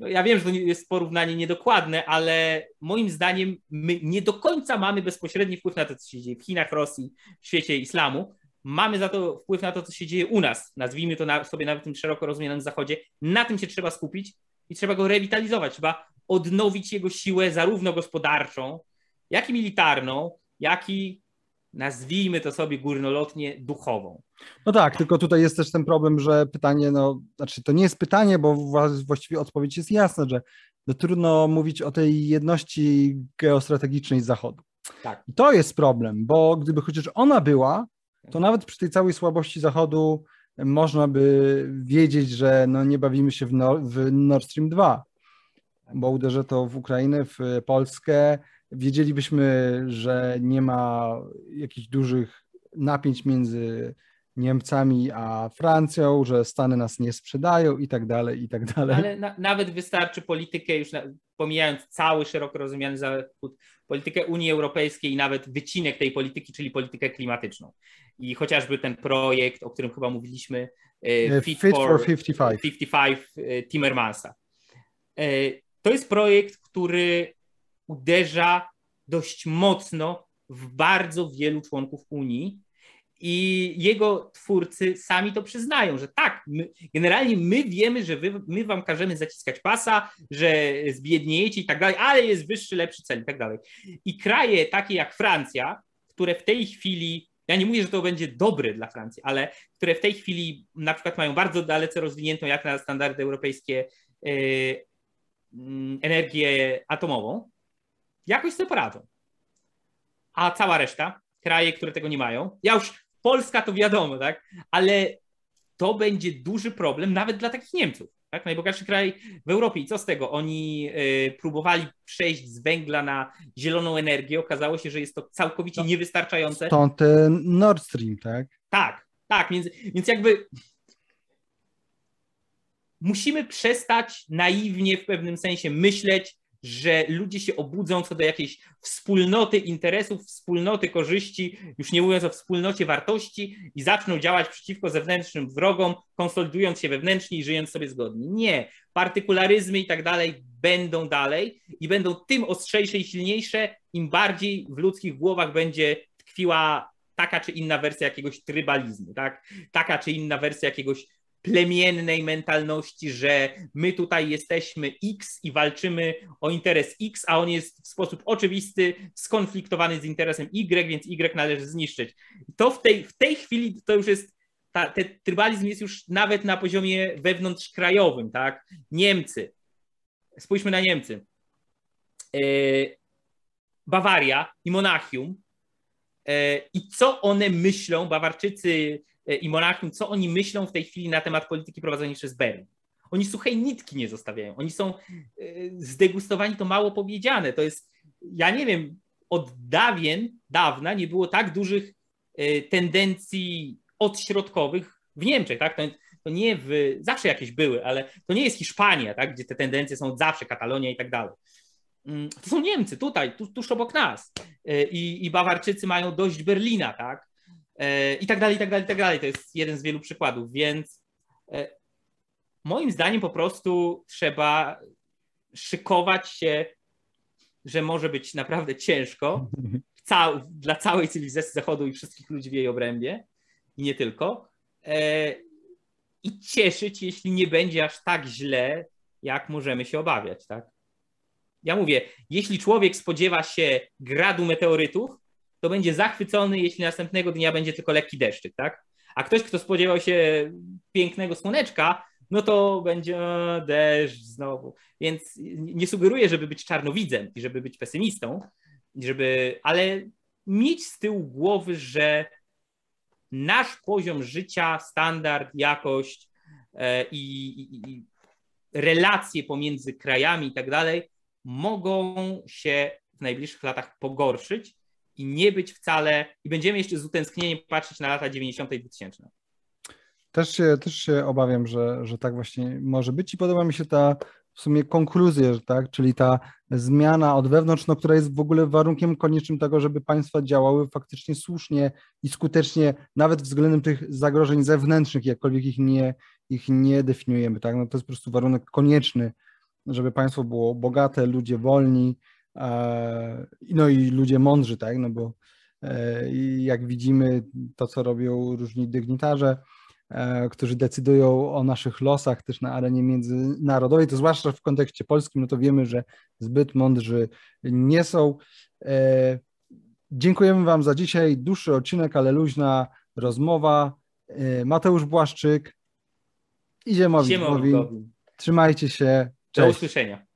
no ja wiem, że to jest porównanie niedokładne, ale moim zdaniem my nie do końca mamy bezpośredni wpływ na to, co się dzieje w Chinach, Rosji, w świecie islamu. Mamy za to wpływ na to, co się dzieje u nas. Nazwijmy to na, sobie nawet tym szeroko rozumianym zachodzie. Na tym się trzeba skupić i trzeba go rewitalizować. Trzeba odnowić jego siłę zarówno gospodarczą, jak i militarną, jak i nazwijmy to sobie górnolotnie duchową. No tak, tylko tutaj jest też ten problem, że pytanie, no, znaczy to nie jest pytanie, bo właściwie odpowiedź jest jasna, że no, trudno mówić o tej jedności geostrategicznej Zachodu. Tak. I to jest problem, bo gdyby chociaż ona była, to nawet przy tej całej słabości Zachodu można by wiedzieć, że no, nie bawimy się w, Nord, w Nord Stream 2, bo uderzy to w Ukrainę, w Polskę, wiedzielibyśmy, że nie ma jakichś dużych napięć między Niemcami a Francją, że Stany nas nie sprzedają i tak dalej, i tak dalej. Ale na, nawet wystarczy politykę, już na, pomijając cały szeroko rozumiany zachód, politykę Unii Europejskiej i nawet wycinek tej polityki, czyli politykę klimatyczną. I chociażby ten projekt, o którym chyba mówiliśmy, e, Fit, Fit for, for 55, 55 e, Timmermansa. E, to jest projekt, który uderza dość mocno w bardzo wielu członków Unii i jego twórcy sami to przyznają, że tak, my, generalnie my wiemy, że wy, my wam każemy zaciskać pasa, że zbiedniejecie i tak dalej, ale jest wyższy, lepszy cel i tak dalej. I kraje takie jak Francja, które w tej chwili, ja nie mówię, że to będzie dobre dla Francji, ale które w tej chwili na przykład mają bardzo dalece rozwiniętą, jak na standardy europejskie, yy, energię atomową, jakoś sobie poradzą. A cała reszta, kraje, które tego nie mają, ja już Polska to wiadomo, tak? Ale to będzie duży problem nawet dla takich Niemców. Tak? Najbogatszy kraj w Europie. I co z tego? Oni y, próbowali przejść z węgla na zieloną energię. Okazało się, że jest to całkowicie no, niewystarczające. Stąd ten Nord Stream, tak? Tak, tak. Więc, więc jakby musimy przestać naiwnie w pewnym sensie myśleć, że ludzie się obudzą co do jakiejś wspólnoty interesów, wspólnoty korzyści, już nie mówiąc o wspólnocie wartości i zaczną działać przeciwko zewnętrznym wrogom, konsolidując się wewnętrznie i żyjąc sobie zgodnie. Nie. Partykularyzmy i tak dalej będą dalej i będą tym ostrzejsze i silniejsze, im bardziej w ludzkich głowach będzie tkwiła taka czy inna wersja jakiegoś trybalizmu, tak? Taka czy inna wersja jakiegoś plemiennej mentalności, że my tutaj jesteśmy X i walczymy o interes X, a on jest w sposób oczywisty skonfliktowany z interesem Y, więc Y należy zniszczyć. To w tej, w tej chwili to już jest, ta, ten trybalizm jest już nawet na poziomie wewnątrzkrajowym, tak? Niemcy. Spójrzmy na Niemcy. E, Bawaria i Monachium. E, I co one myślą, Bawarczycy i Monachium, co oni myślą w tej chwili na temat polityki prowadzonej przez Berlin. Oni suchej nitki nie zostawiają. Oni są e, zdegustowani, to mało powiedziane. To jest, ja nie wiem, od dawien, dawna nie było tak dużych e, tendencji odśrodkowych w Niemczech, tak? To, to nie w, zawsze jakieś były, ale to nie jest Hiszpania, tak? Gdzie te tendencje są zawsze, Katalonia i tak dalej. Mm, to są Niemcy tutaj, tu, tuż obok nas. I, I Bawarczycy mają dość Berlina, tak? E, i tak dalej, i tak dalej, i tak dalej. To jest jeden z wielu przykładów, więc e, moim zdaniem po prostu trzeba szykować się, że może być naprawdę ciężko dla całej cywilizacji Zachodu i wszystkich ludzi w jej obrębie i nie tylko. E, I cieszyć, jeśli nie będzie aż tak źle, jak możemy się obawiać, tak? Ja mówię, jeśli człowiek spodziewa się gradu meteorytów, to będzie zachwycony, jeśli następnego dnia będzie tylko lekki deszczyk, tak? A ktoś, kto spodziewał się pięknego słoneczka, no to będzie deszcz znowu. Więc nie sugeruję, żeby być czarnowidzem i żeby być pesymistą, żeby, ale mieć z tyłu głowy, że nasz poziom życia, standard, jakość e, i, i, i relacje pomiędzy krajami i tak dalej mogą się w najbliższych latach pogorszyć i nie być wcale, i będziemy jeszcze z utęsknieniem patrzeć na lata 90. i 2000. Też się, też się obawiam, że, że tak właśnie może być i podoba mi się ta w sumie konkluzja, tak, czyli ta zmiana od wewnątrz, no, która jest w ogóle warunkiem koniecznym tego, żeby państwa działały faktycznie słusznie i skutecznie, nawet względem tych zagrożeń zewnętrznych, jakkolwiek ich nie, ich nie definiujemy, tak, no to jest po prostu warunek konieczny, żeby państwo było bogate, ludzie wolni, no i ludzie mądrzy, tak, no bo e, jak widzimy to, co robią różni dygnitarze, e, którzy decydują o naszych losach też na arenie międzynarodowej, to zwłaszcza w kontekście polskim, no to wiemy, że zbyt mądrzy nie są. Dziękujemy Wam za dzisiaj. Dłuższy odcinek, ale luźna rozmowa. Mateusz Błaszczyk i Ziemowit Trzymajcie się. Cześć. Do usłyszenia.